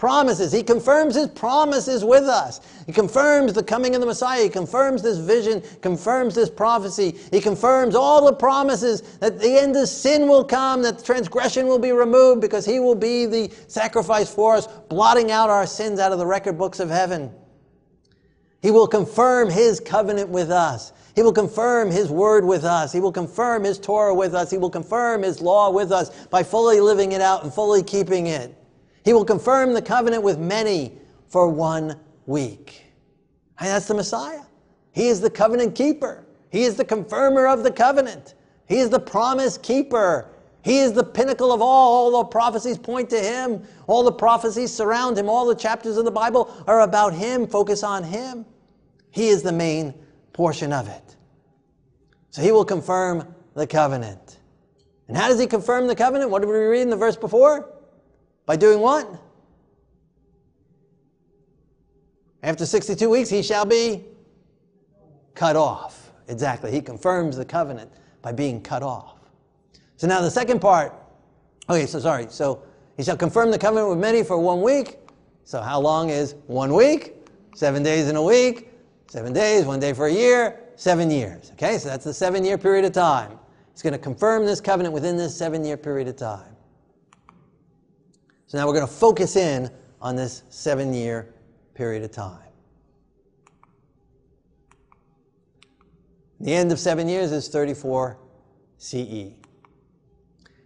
Promises. He confirms his promises with us. He confirms the coming of the Messiah. He confirms this vision, confirms this prophecy. He confirms all the promises that the end of sin will come, that transgression will be removed because he will be the sacrifice for us, blotting out our sins out of the record books of heaven. He will confirm his covenant with us. He will confirm his word with us. He will confirm his Torah with us. He will confirm his law with us by fully living it out and fully keeping it. He will confirm the covenant with many for one week. And that's the Messiah. He is the covenant keeper. He is the confirmer of the covenant. He is the promise keeper. He is the pinnacle of all. All the prophecies point to him. All the prophecies surround him. All the chapters of the Bible are about him, focus on him. He is the main portion of it. So he will confirm the covenant. And how does he confirm the covenant? What did we read in the verse before? By doing what? After 62 weeks, he shall be cut off. Exactly. He confirms the covenant by being cut off. So now the second part. Okay, so sorry. So he shall confirm the covenant with many for one week. So how long is one week? Seven days in a week. Seven days, one day for a year, seven years. Okay, so that's the seven year period of time. He's going to confirm this covenant within this seven year period of time. So now we're going to focus in on this seven year period of time. The end of seven years is 34 CE.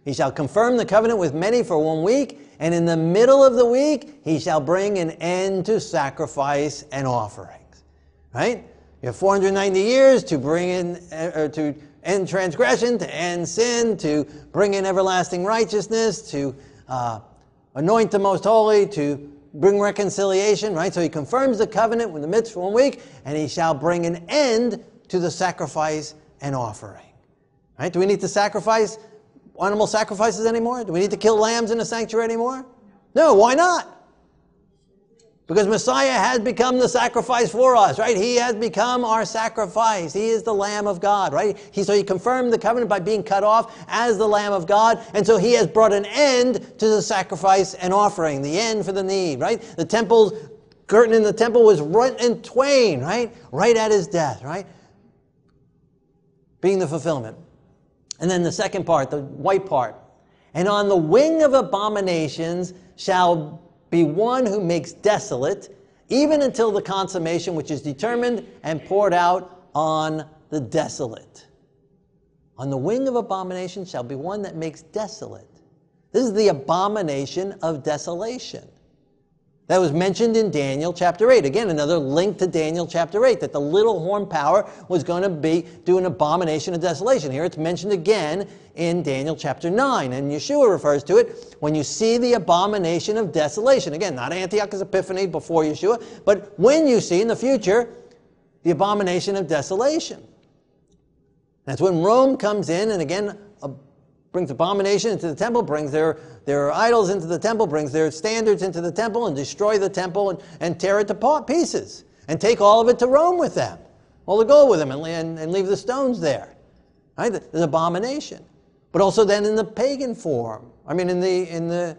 He shall confirm the covenant with many for one week, and in the middle of the week he shall bring an end to sacrifice and offerings. right? You have 490 years to bring in, uh, or to end transgression, to end sin, to bring in everlasting righteousness, to uh, anoint the most holy, to bring reconciliation, right? So he confirms the covenant in the midst of one week, and he shall bring an end to the sacrifice and offering. Right? Do we need to sacrifice animal sacrifices anymore? Do we need to kill lambs in the sanctuary anymore? No, why not? Because Messiah has become the sacrifice for us, right? He has become our sacrifice. He is the Lamb of God, right? He, so he confirmed the covenant by being cut off as the Lamb of God. And so he has brought an end to the sacrifice and offering, the end for the need, right? The temple's curtain in the temple was rent in twain, right? Right at his death, right? Being the fulfillment. And then the second part, the white part. And on the wing of abominations shall be one who makes desolate, even until the consummation which is determined and poured out on the desolate. On the wing of abomination shall be one that makes desolate. This is the abomination of desolation. That was mentioned in Daniel chapter 8. Again, another link to Daniel chapter 8 that the little horn power was going to be do an abomination of desolation. Here it's mentioned again in Daniel chapter 9, and Yeshua refers to it when you see the abomination of desolation. Again, not Antiochus Epiphanes before Yeshua, but when you see in the future the abomination of desolation. That's when Rome comes in and again brings abomination into the temple, brings their, their idols into the temple, brings their standards into the temple, and destroy the temple and, and tear it to pieces, and take all of it to Rome with them, all the gold with them, and, and, and leave the stones there. Right? There's abomination. But also then in the pagan form, I mean in the, in the,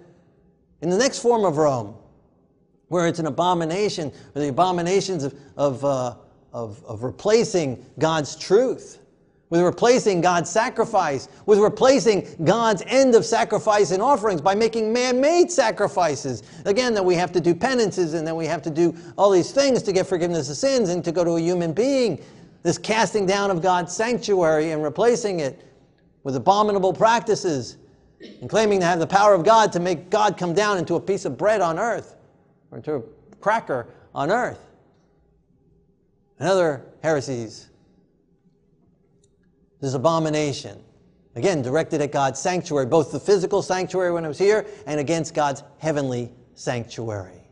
in the next form of Rome, where it's an abomination, or the abominations of, of, uh, of, of replacing God's truth with replacing God's sacrifice, with replacing God's end of sacrifice and offerings by making man made sacrifices. Again, that we have to do penances and that we have to do all these things to get forgiveness of sins and to go to a human being. This casting down of God's sanctuary and replacing it with abominable practices. and claiming to have the power of God to make God come down into a piece of bread on earth or into a cracker on earth. And other heresies. This abomination, again, directed at God's sanctuary, both the physical sanctuary when it was here and against God's heavenly sanctuary.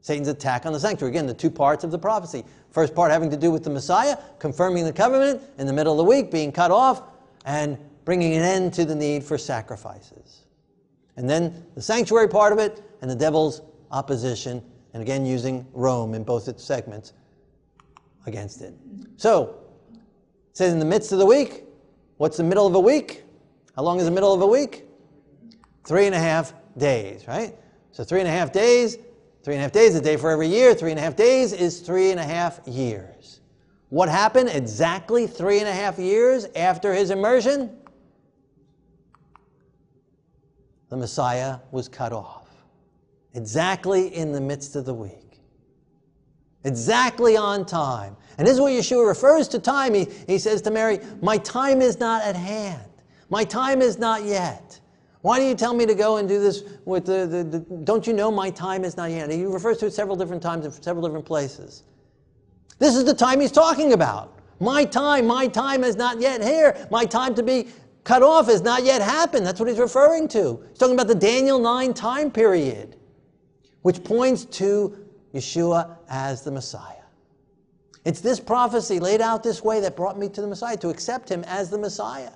Satan's attack on the sanctuary. Again, the two parts of the prophecy. First part having to do with the Messiah, confirming the covenant in the middle of the week, being cut off, and bringing an end to the need for sacrifices. And then the sanctuary part of it, and the devil's opposition, and again using Rome in both its segments against it. So, it says in the midst of the week. What's the middle of a week? How long is the middle of a week? Three and a half days, right? So three and a half days, three and a half days, a day for every year. Three and a half days is three and a half years. What happened exactly three and a half years after his immersion? The Messiah was cut off. Exactly in the midst of the week exactly on time. And this is where Yeshua refers to time. He, he says to Mary, My time is not at hand. My time is not yet. Why do you tell me to go and do this with the, the, the don't you know my time is not yet? He refers to it several different times in several different places. This is the time he's talking about. My time, my time is not yet here. My time to be cut off has not yet happened. That's what he's referring to. He's talking about the Daniel 9 time period, which points to Yeshua as the Messiah. It's this prophecy laid out this way that brought me to the Messiah, to accept him as the Messiah.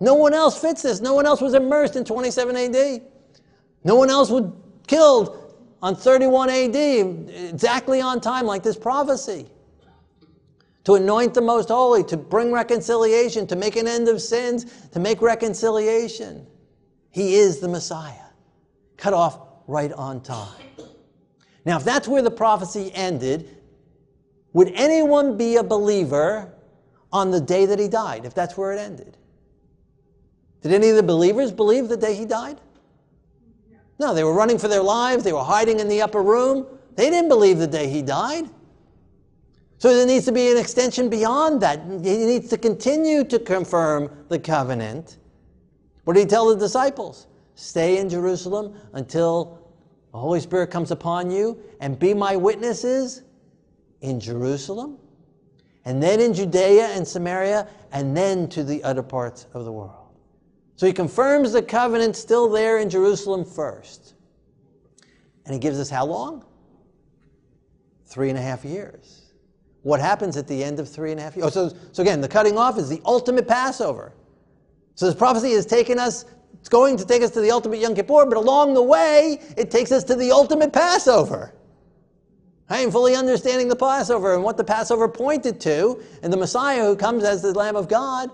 No one else fits this. No one else was immersed in 27 AD. No one else was killed on 31 AD, exactly on time, like this prophecy. To anoint the most holy, to bring reconciliation, to make an end of sins, to make reconciliation. He is the Messiah, cut off right on time. Now, if that's where the prophecy ended, would anyone be a believer on the day that he died, if that's where it ended? Did any of the believers believe the day he died? No, they were running for their lives, they were hiding in the upper room. They didn't believe the day he died. So there needs to be an extension beyond that. He needs to continue to confirm the covenant. What did he tell the disciples? Stay in Jerusalem until the Holy Spirit comes upon you and be my witnesses in Jerusalem, and then in Judea and Samaria, and then to the other parts of the world. So he confirms the covenant still there in Jerusalem first. And he gives us how long? Three and a half years. What happens at the end of three and a half years? Oh, so, so again, the cutting off is the ultimate Passover. So this prophecy has taken us it's going to take us to the ultimate Yom Kippur, but along the way, it takes us to the ultimate Passover. I am fully understanding the Passover and what the Passover pointed to, and the Messiah who comes as the Lamb of God,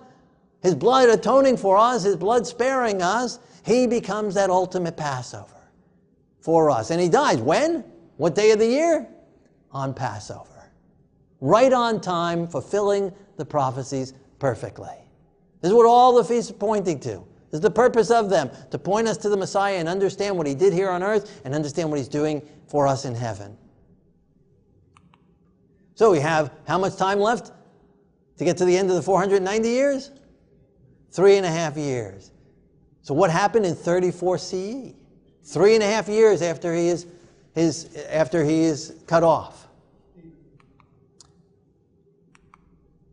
his blood atoning for us, his blood sparing us, he becomes that ultimate Passover for us. And he dies when? What day of the year? On Passover. Right on time, fulfilling the prophecies perfectly. This is what all the feasts are pointing to This is the purpose of them to point us to the Messiah and understand what he did here on earth and understand what he's doing for us in heaven. So we have how much time left to get to the end of the 490 years? Three and a half years. So what happened in 34 CE? Three and a half years after he is, his, after he is cut off.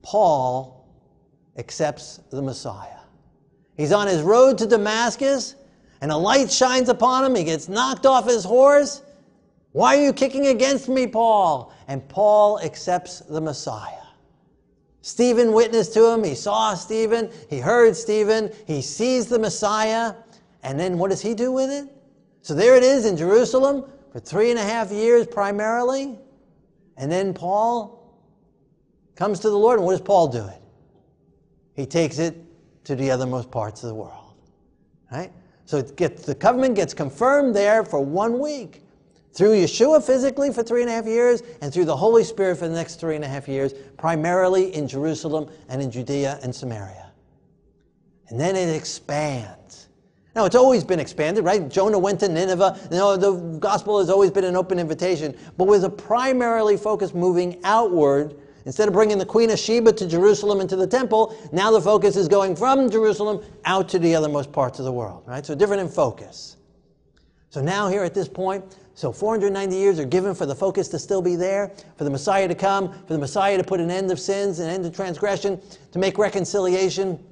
Paul accepts the Messiah. He's on his road to Damascus, and a light shines upon him. He gets knocked off his horse. Why are you kicking against me, Paul? And Paul accepts the Messiah. Stephen witnessed to him. He saw Stephen. He heard Stephen. He sees the Messiah. And then what does he do with it? So there it is in Jerusalem for three and a half years primarily. And then Paul comes to the Lord. And what does Paul do it? He takes it to the othermost parts of the world. Right? So it gets, the covenant gets confirmed there for one week. Through Yeshua physically for three and a half years, and through the Holy Spirit for the next three and a half years, primarily in Jerusalem and in Judea and Samaria. And then it expands. Now, it's always been expanded, right? Jonah went to Nineveh. You know, the gospel has always been an open invitation, but with a primarily focus moving outward Instead of bringing the Queen of Sheba to Jerusalem and to the temple, now the focus is going from Jerusalem out to the othermost parts of the world, right? So different in focus. So now here at this point, so 490 years are given for the focus to still be there, for the Messiah to come, for the Messiah to put an end of sins, an end of transgression, to make reconciliation,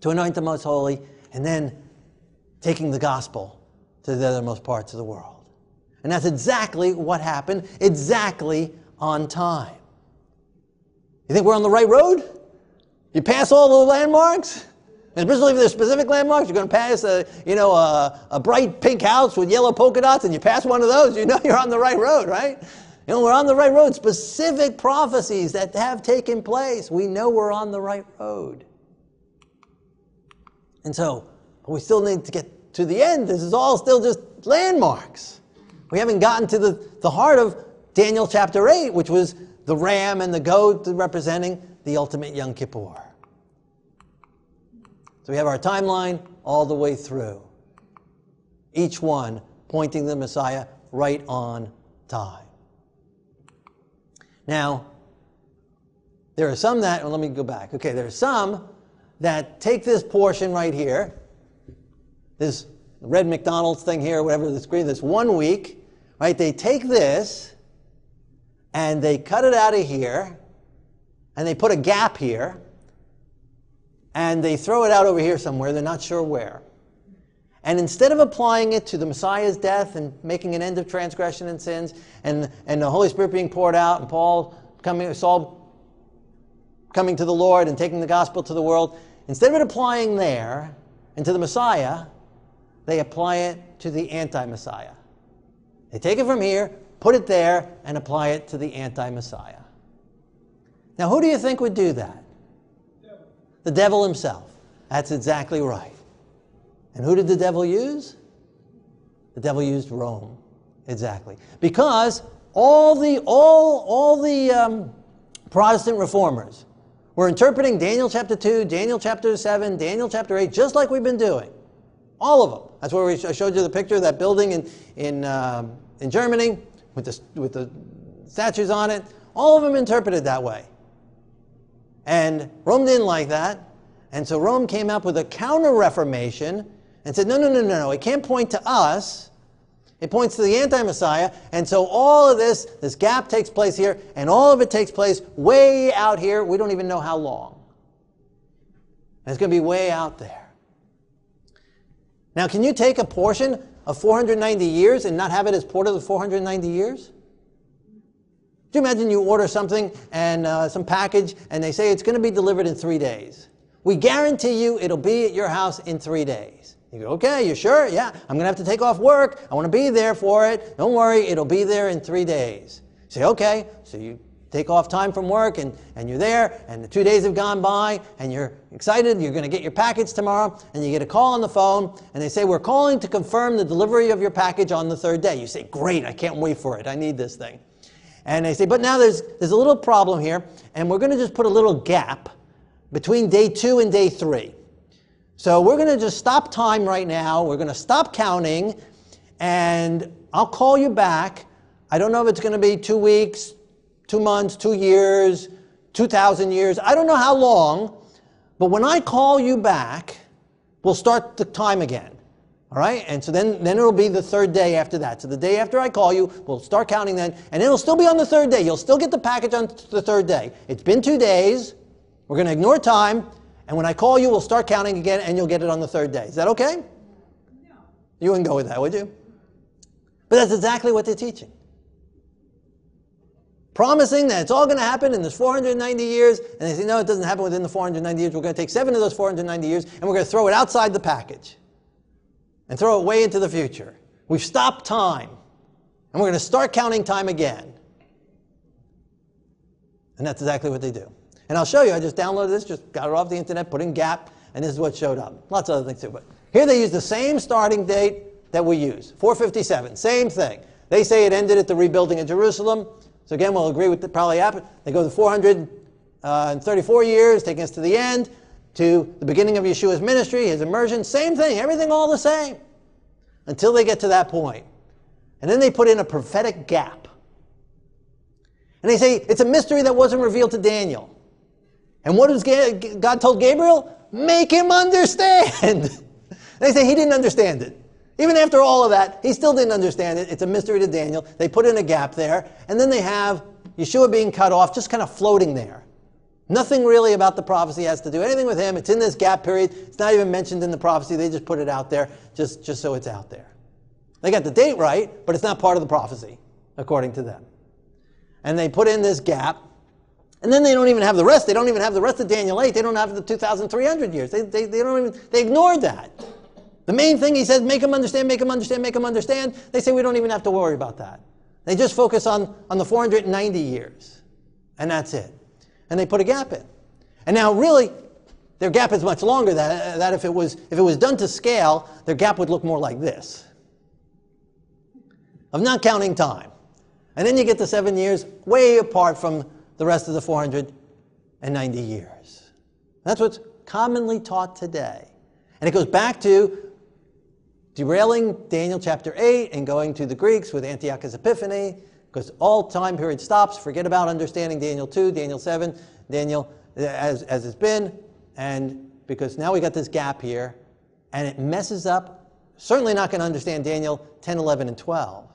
to anoint the most holy, and then taking the gospel to the othermost parts of the world. And that's exactly what happened, exactly on time. You think we're on the right road? You pass all the landmarks? Especially if there's specific landmarks, you're going to pass a, you know, a, a bright pink house with yellow polka dots and you pass one of those, you know you're on the right road, right? You know, we're on the right road. Specific prophecies that have taken place. We know we're on the right road. And so, we still need to get to the end. This is all still just landmarks. We haven't gotten to the, the heart of Daniel chapter 8, which was the ram and the goat representing the ultimate Yom Kippur. So we have our timeline all the way through, each one pointing the Messiah right on time. Now, there are some that, well, let me go back. Okay, there are some that take this portion right here, this red McDonald's thing here, whatever the screen, this one week, right? They take this and they cut it out of here and they put a gap here and they throw it out over here somewhere, they're not sure where. And instead of applying it to the Messiah's death and making an end of transgression and sins, and, and the Holy Spirit being poured out, and Paul coming, Saul coming to the Lord and taking the gospel to the world, instead of it applying there and to the Messiah, they apply it to the anti Messiah. They take it from here, put it there, and apply it to the anti Messiah. Now, who do you think would do that? The devil himself. That's exactly right. And who did the devil use? The devil used Rome. Exactly. Because all the, all, all the um, Protestant reformers were interpreting Daniel chapter 2, Daniel chapter 7, Daniel chapter 8, just like we've been doing. All of them. That's where we, I showed you the picture of that building in, in, um, in Germany with the, with the statues on it. All of them interpreted that way. And Rome didn't like that. And so Rome came up with a counter reformation and said, no, no, no, no, no, it can't point to us. It points to the anti Messiah. And so all of this, this gap takes place here, and all of it takes place way out here. We don't even know how long. And it's going to be way out there. Now, can you take a portion of 490 years and not have it as part of the 490 years? You imagine you order something and uh, some package and they say it's going to be delivered in three days? We guarantee you it'll be at your house in three days. You go, okay, you sure? Yeah, I'm going to have to take off work. I want to be there for it. Don't worry, it'll be there in three days. You say, okay. So you take off time from work and, and you're there and the two days have gone by and you're excited. You're going to get your package tomorrow and you get a call on the phone and they say, we're calling to confirm the delivery of your package on the third day. You say, great, I can't wait for it. I need this thing. And they say, but now there's, there's a little problem here, and we're going to just put a little gap between day two and day three. So we're going to just stop time right now. We're going to stop counting, and I'll call you back. I don't know if it's going to be two weeks, two months, two years, 2,000 years. I don't know how long, but when I call you back, we'll start the time again. All right? And so then, then it'll be the third day after that. So the day after I call you, we'll start counting then, and it'll still be on the third day. You'll still get the package on the third day. It's been two days. We're going to ignore time, and when I call you, we'll start counting again, and you'll get it on the third day. Is that okay? No. You wouldn't go with that, would you? But that's exactly what they're teaching. Promising that it's all going to happen in this 490 years, and they say, no, it doesn't happen within the 490 years. We're going to take seven of those 490 years, and we're going to throw it outside the package and throw it way into the future. We've stopped time, and we're going to start counting time again. And that's exactly what they do. And I'll show you, I just downloaded this, just got it off the internet, put in gap, and this is what showed up. Lots of other things too, but here they use the same starting date that we use, 457, same thing. They say it ended at the rebuilding of Jerusalem. So again, we'll agree with the probably happened. They go to 434 uh, years, taking us to the end to the beginning of Yeshua's ministry, his immersion, same thing, everything all the same. Until they get to that point. And then they put in a prophetic gap. And they say it's a mystery that wasn't revealed to Daniel. And what does God told Gabriel? Make him understand. they say he didn't understand it. Even after all of that, he still didn't understand it. It's a mystery to Daniel. They put in a gap there, and then they have Yeshua being cut off, just kind of floating there. Nothing really about the prophecy has to do anything with him. It's in this gap period. It's not even mentioned in the prophecy. They just put it out there just, just so it's out there. They got the date right, but it's not part of the prophecy, according to them. And they put in this gap, and then they don't even have the rest. They don't even have the rest of Daniel 8. They don't have the 2,300 years. They, they, they, don't even, they ignored that. The main thing he says, make them understand, make them understand, make them understand. They say we don't even have to worry about that. They just focus on, on the 490 years, and that's it and they put a gap in. And now, really, their gap is much longer. That, that if, it was, if it was done to scale, their gap would look more like this of not counting time. And then you get the seven years way apart from the rest of the 490 years. That's what's commonly taught today. And it goes back to derailing Daniel chapter 8 and going to the Greeks with Antiochus Epiphanes because all time period stops. Forget about understanding Daniel 2, Daniel 7, Daniel as, as it's been, and because now we got this gap here, and it messes up. Certainly not going to understand Daniel 10, 11, and 12,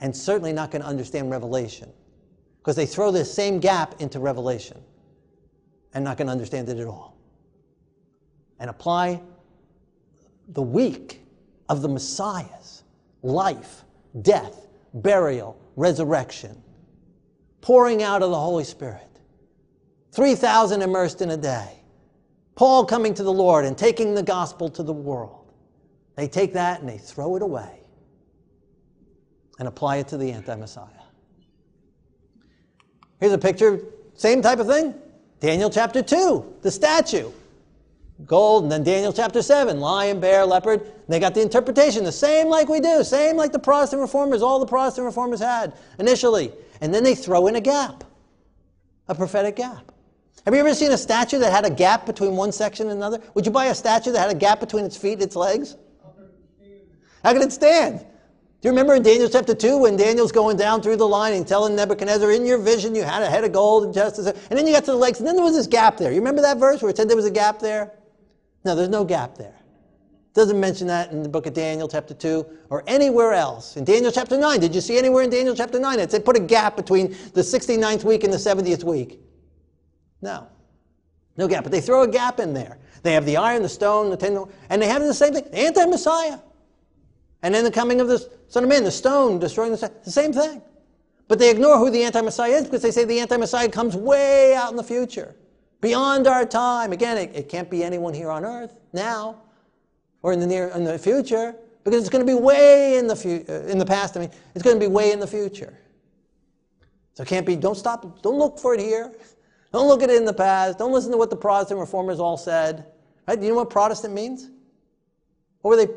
and certainly not going to understand Revelation because they throw this same gap into Revelation and not going to understand it at all. And apply the week of the Messiah's life, death, burial, resurrection, pouring out of the Holy Spirit. 3,000 immersed in a day. Paul coming to the Lord and taking the gospel to the world. They take that and they throw it away and apply it to the anti Messiah. Here's a picture, same type of thing. Daniel chapter 2, the statue gold, and then Daniel chapter 7, lion, bear, leopard. They got the interpretation, the same like we do, same like the Protestant reformers, all the Protestant reformers had initially. And then they throw in a gap, a prophetic gap. Have you ever seen a statue that had a gap between one section and another? Would you buy a statue that had a gap between its feet and its legs? How could it stand? Do you remember in Daniel chapter 2 when Daniel's going down through the line and telling Nebuchadnezzar, in your vision you had a head of gold and justice, and then you got to the legs, and then there was this gap there. You remember that verse where it said there was a gap there? No, there's no gap there. Doesn't mention that in the book of Daniel, chapter 2, or anywhere else. In Daniel chapter 9, did you see anywhere in Daniel chapter 9 it said put a gap between the 69th week and the 70th week? No. No gap. But they throw a gap in there. They have the iron, the stone, the tin, and they have the same thing The anti Messiah. And then the coming of the Son of Man, the stone destroying the the same thing. But they ignore who the anti Messiah is because they say the anti Messiah comes way out in the future beyond our time. Again, it, it can't be anyone here on earth now or in the near in the future because it's going to be way in the fu- uh, in the past. I mean, it's going to be way in the future. So it can't be. Don't stop. Don't look for it here. Don't look at it in the past. Don't listen to what the Protestant reformers all said. Right? Do you know what Protestant means? What were they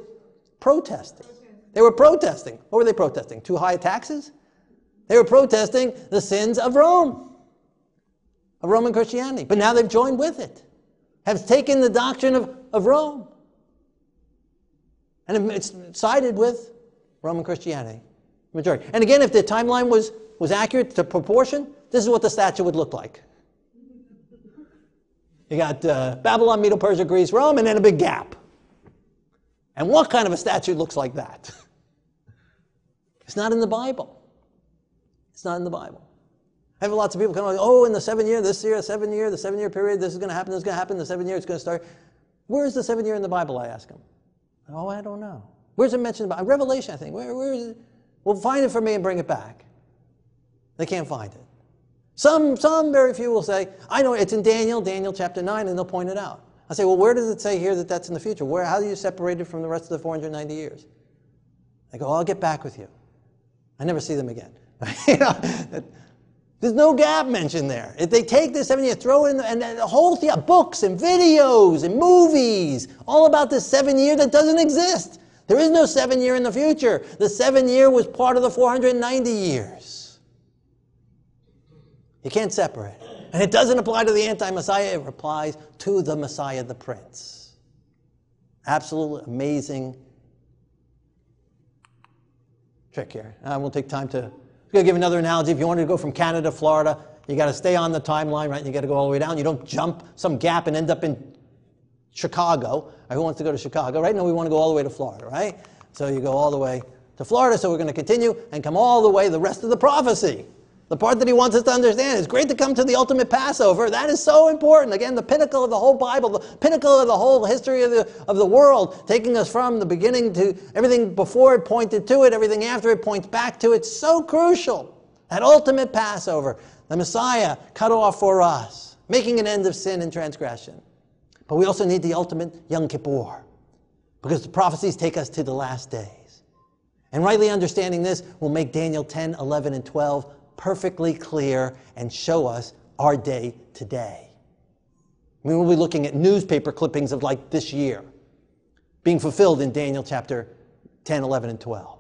protesting? They were protesting. What were they protesting? Too high taxes? They were protesting the sins of Rome of Roman Christianity. But now they've joined with it, have taken the doctrine of, of Rome, and it's sided with Roman Christianity. Majority. And again, if the timeline was, was accurate to proportion, this is what the statue would look like. You got uh, Babylon, Medo Persia, Greece, Rome, and then a big gap. And what kind of a statue looks like that? it's not in the Bible. It's not in the Bible. I have lots of people come like, oh, in the seven year, this year, seven year, the seven year period, this is going to happen, this is going to happen, the seven year, it's going to start. Where's the seven year in the Bible? I ask them. Oh, I don't know. Where's it mentioned about Revelation? I think. Where, where is it? Well, find it for me and bring it back. They can't find it. Some, some very few will say, I know it's in Daniel, Daniel chapter 9, and they'll point it out. I say, well, where does it say here that that's in the future? Where, how do you separate it from the rest of the 490 years? They go, I'll get back with you. I never see them again. you know, there's no gap mentioned there. If they take this seven years, throw it in, the, and the whole thing, books and videos and movies, all about this seven year that doesn't exist. There is no seven year in the future. The seven year was part of the 490 years. You can't separate it. And it doesn't apply to the anti Messiah, it applies to the Messiah, the Prince. Absolutely amazing trick here. I won't take time to going to give another analogy. If you wanted to go from Canada to Florida, you got to stay on the timeline, right? You got to go all the way down. You don't jump some gap and end up in Chicago. Who wants to go to Chicago, right? No, we want to go all the way to Florida, right? So you go all the way to Florida. So we're going to continue and come all the way the rest of the prophecy. The part that he wants us to understand. It's great to come to the ultimate Passover. That is so important. Again, the pinnacle of the whole Bible, the pinnacle of the whole history of the, of the world, taking us from the beginning to everything before it pointed to it, everything after it points back to it. So crucial. That ultimate Passover, the Messiah cut off for us, making an end of sin and transgression. But we also need the ultimate Yom Kippur, because the prophecies take us to the last days. And rightly understanding this will make Daniel 10, 11, and 12 perfectly clear and show us our day today. I mean, we'll be looking at newspaper clippings of like this year being fulfilled in Daniel chapter 10, 11, and 12.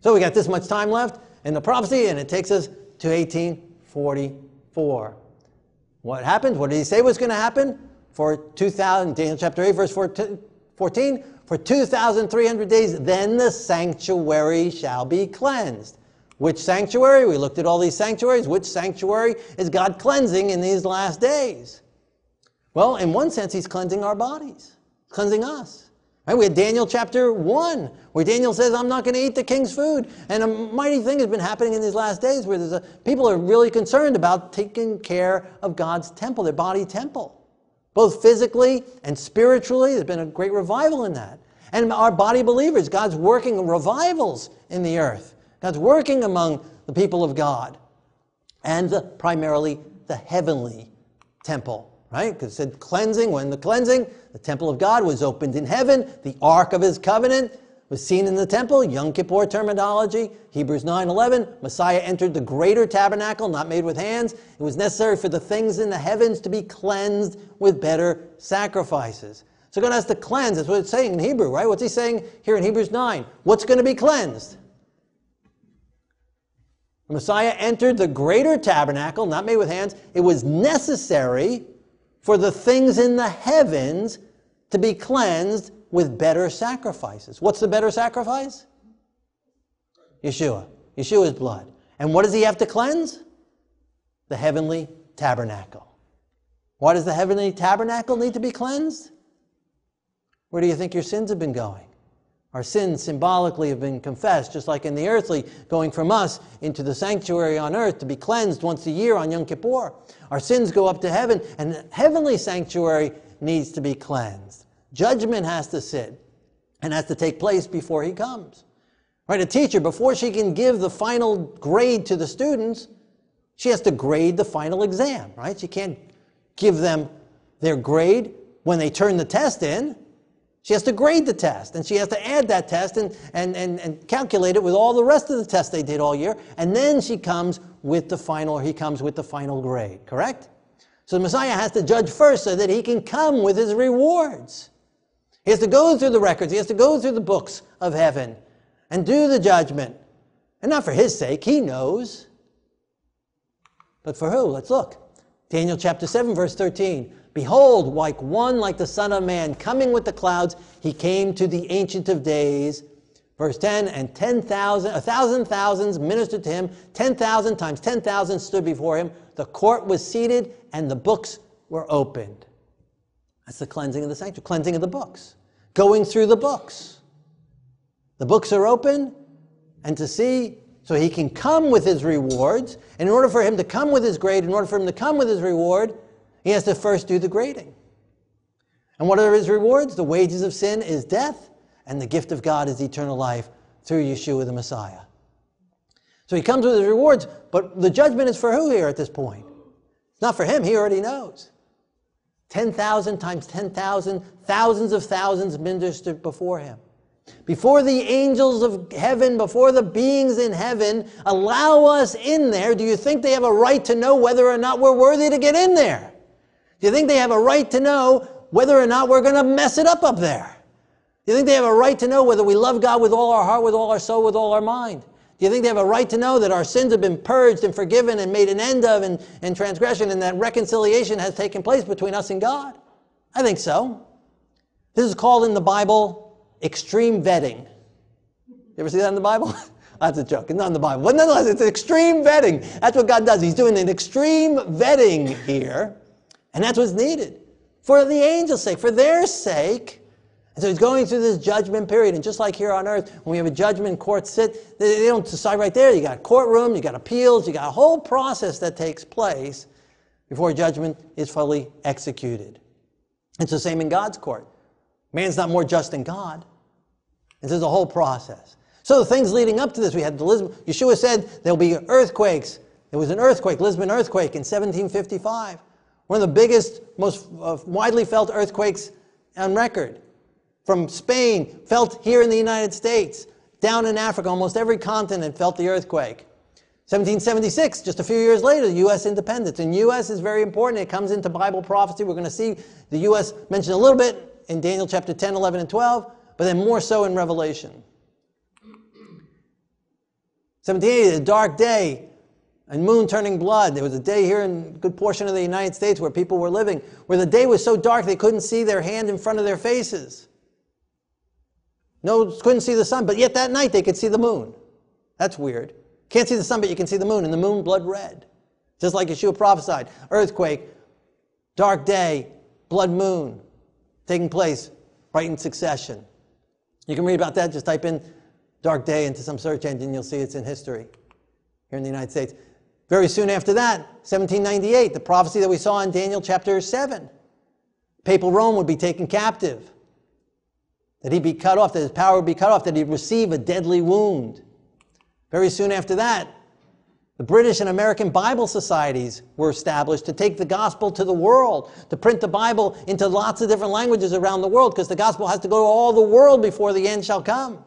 So we got this much time left in the prophecy, and it takes us to 1844. What happened? What did he say was going to happen? For 2000, Daniel chapter 8, verse 14, for 2,300 days, then the sanctuary shall be cleansed. Which sanctuary? We looked at all these sanctuaries. Which sanctuary is God cleansing in these last days? Well, in one sense, He's cleansing our bodies, cleansing us. Right? We had Daniel chapter 1, where Daniel says, I'm not going to eat the king's food. And a mighty thing has been happening in these last days where a, people are really concerned about taking care of God's temple, their body temple. Both physically and spiritually, there's been a great revival in that. And our body believers, God's working revivals in the earth. God's working among the people of God and the, primarily the heavenly temple, right? Because it said cleansing, when the cleansing, the temple of God was opened in heaven, the ark of his covenant was seen in the temple, Yom Kippur terminology, Hebrews 9:11, Messiah entered the greater tabernacle, not made with hands. It was necessary for the things in the heavens to be cleansed with better sacrifices. So God has to cleanse. That's what it's saying in Hebrew, right? What's he saying here in Hebrews 9? What's going to be cleansed? The Messiah entered the greater tabernacle, not made with hands. It was necessary for the things in the heavens to be cleansed with better sacrifices. What's the better sacrifice? Yeshua. Yeshua's blood. And what does he have to cleanse? The heavenly tabernacle. Why does the heavenly tabernacle need to be cleansed? Where do you think your sins have been going? Our sins symbolically have been confessed, just like in the earthly, going from us into the sanctuary on earth to be cleansed once a year on Yom Kippur. Our sins go up to heaven, and the heavenly sanctuary needs to be cleansed. Judgment has to sit and has to take place before he comes. Right? A teacher, before she can give the final grade to the students, she has to grade the final exam, right? She can't give them their grade when they turn the test in. She has to grade the test, and she has to add that test and, and, and, and calculate it with all the rest of the tests they did all year, and then she comes with the final, or he comes with the final grade, correct? So the Messiah has to judge first so that he can come with his rewards. He has to go through the records, he has to go through the books of heaven and do the judgment. And not for his sake, he knows. But for who? Let's look. Daniel chapter 7, verse 13. Behold, like one like the Son of Man coming with the clouds, he came to the Ancient of Days. Verse 10, and 10,000, a thousand thousands ministered to him. 10,000 times 10,000 stood before him. The court was seated and the books were opened. That's the cleansing of the sanctuary, cleansing of the books, going through the books. The books are open, and to see, so he can come with his rewards. And in order for him to come with his grade, in order for him to come with his reward, he has to first do the grading. And what are his rewards? The wages of sin is death, and the gift of God is eternal life through Yeshua the Messiah. So he comes with his rewards, but the judgment is for who here at this point? It's not for him, he already knows. 10,000 times 10,000, thousands of thousands ministered before him. Before the angels of heaven, before the beings in heaven allow us in there, do you think they have a right to know whether or not we're worthy to get in there? Do you think they have a right to know whether or not we're going to mess it up up there? Do you think they have a right to know whether we love God with all our heart, with all our soul, with all our mind? Do you think they have a right to know that our sins have been purged and forgiven and made an end of and, and transgression and that reconciliation has taken place between us and God? I think so. This is called in the Bible extreme vetting. You ever see that in the Bible? That's a joke. It's not in the Bible. But nonetheless, it's extreme vetting. That's what God does. He's doing an extreme vetting here. And that's what's needed for the angels' sake, for their sake. And so he's going through this judgment period. And just like here on earth, when we have a judgment, court sit, they don't decide right there. You got a courtroom, you got appeals, you got a whole process that takes place before judgment is fully executed. It's the same in God's court. Man's not more just than God. And there's a whole process. So the things leading up to this, we had the Lisbon, Yeshua said there'll be earthquakes. There was an earthquake, Lisbon earthquake in 1755. One of the biggest, most uh, widely felt earthquakes on record. From Spain, felt here in the United States, down in Africa, almost every continent felt the earthquake. 1776, just a few years later, U.S. independence. And U.S. is very important. It comes into Bible prophecy. We're going to see the U.S. mentioned a little bit in Daniel chapter 10, 11, and 12, but then more so in Revelation. 1780, a dark day, and moon turning blood. There was a day here in a good portion of the United States where people were living, where the day was so dark they couldn't see their hand in front of their faces. No, couldn't see the sun, but yet that night they could see the moon. That's weird. Can't see the sun, but you can see the moon, and the moon blood red. Just like Yeshua prophesied. Earthquake, dark day, blood moon taking place right in succession. You can read about that. Just type in dark day into some search engine, you'll see it's in history here in the United States. Very soon after that, 1798, the prophecy that we saw in Daniel chapter 7. Papal Rome would be taken captive, that he'd be cut off, that his power would be cut off, that he'd receive a deadly wound. Very soon after that, the British and American Bible societies were established to take the gospel to the world, to print the Bible into lots of different languages around the world, because the gospel has to go to all the world before the end shall come.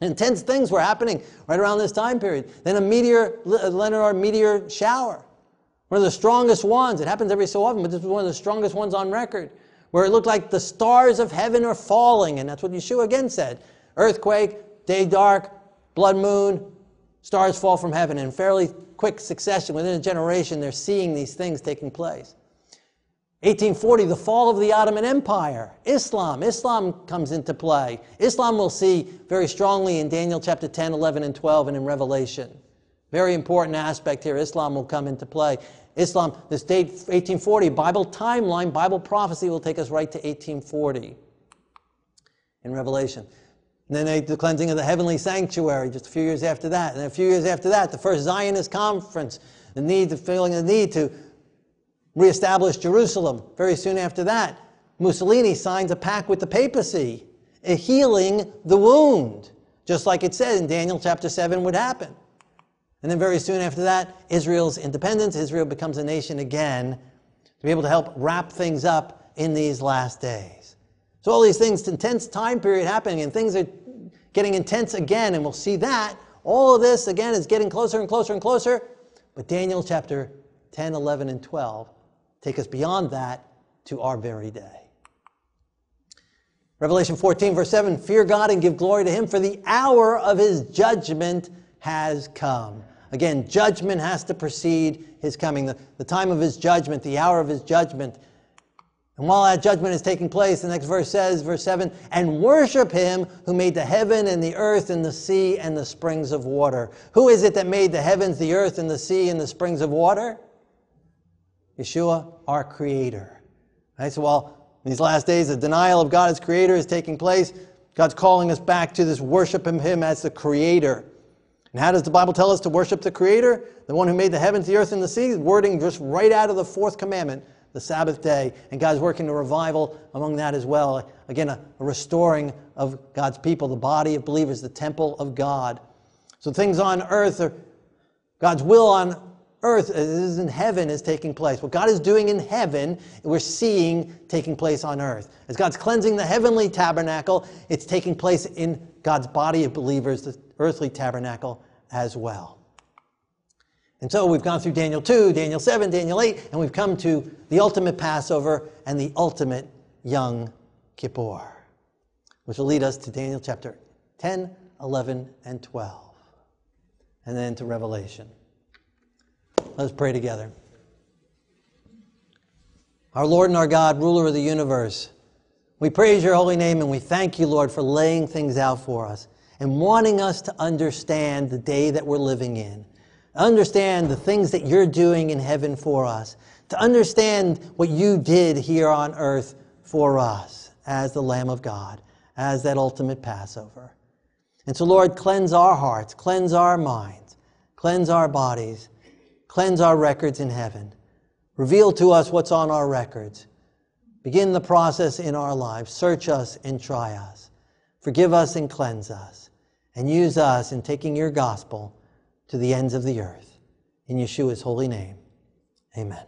Intense things were happening right around this time period. Then a meteor, a uh, Leonid meteor shower, one of the strongest ones. It happens every so often, but this was one of the strongest ones on record, where it looked like the stars of heaven are falling, and that's what Yeshua again said. Earthquake, day dark, blood moon, stars fall from heaven in fairly quick succession. Within a generation, they're seeing these things taking place. 1840, the fall of the Ottoman Empire. Islam. Islam comes into play. Islam we'll see very strongly in Daniel chapter 10, 11, and 12, and in Revelation. Very important aspect here. Islam will come into play. Islam, this date, 1840, Bible timeline, Bible prophecy will take us right to 1840 in Revelation. And then the cleansing of the heavenly sanctuary just a few years after that. And a few years after that, the first Zionist conference, the need, the feeling of the need to reestablished Jerusalem. Very soon after that, Mussolini signs a pact with the papacy, healing the wound, just like it said in Daniel chapter 7 would happen. And then very soon after that, Israel's independence, Israel becomes a nation again to be able to help wrap things up in these last days. So all these things, intense time period happening, and things are getting intense again, and we'll see that. All of this, again, is getting closer and closer and closer. But Daniel chapter 10, 11, and 12 take us beyond that to our very day. Revelation 14, verse 7 Fear God and give glory to Him, for the hour of His judgment has come. Again, judgment has to precede His coming. The, the time of His judgment, the hour of His judgment. And while that judgment is taking place, the next verse says, verse 7 and worship Him who made the heaven and the earth and the sea and the springs of water. Who is it that made the heavens, the earth, and the sea and the springs of water? Yeshua, our Creator. Right? So while in these last days the denial of God as Creator is taking place, God's calling us back to this worship of Him as the Creator. And how does the Bible tell us to worship the Creator? The one who made the heavens, the earth, and the sea? Wording just right out of the fourth commandment, the Sabbath day. And God's working a revival among that as well. Again, a, a restoring of God's people, the body of believers, the temple of God. So things on earth are God's will on earth uh, as is in heaven is taking place. What God is doing in heaven, we're seeing taking place on earth. As God's cleansing the heavenly tabernacle, it's taking place in God's body of believers, the earthly tabernacle as well. And so we've gone through Daniel 2, Daniel 7, Daniel 8, and we've come to the ultimate Passover and the ultimate Yom Kippur, which will lead us to Daniel chapter 10, 11, and 12, and then to Revelation. Let's pray together. Our Lord and our God, ruler of the universe, we praise your holy name and we thank you, Lord, for laying things out for us. and wanting us to understand the day that we're living in, understand the things that you're doing in heaven for us, to understand what you did here on earth for us as the Lamb of God, as that ultimate Passover. And so, Lord, cleanse our hearts, cleanse our minds, cleanse our bodies, cleanse our records in heaven. Reveal to us what's on our records. Begin the process in our lives. Search us and try us. Forgive us and cleanse us. And use us in taking your gospel to the ends of the earth. In Yeshua's holy name, amen.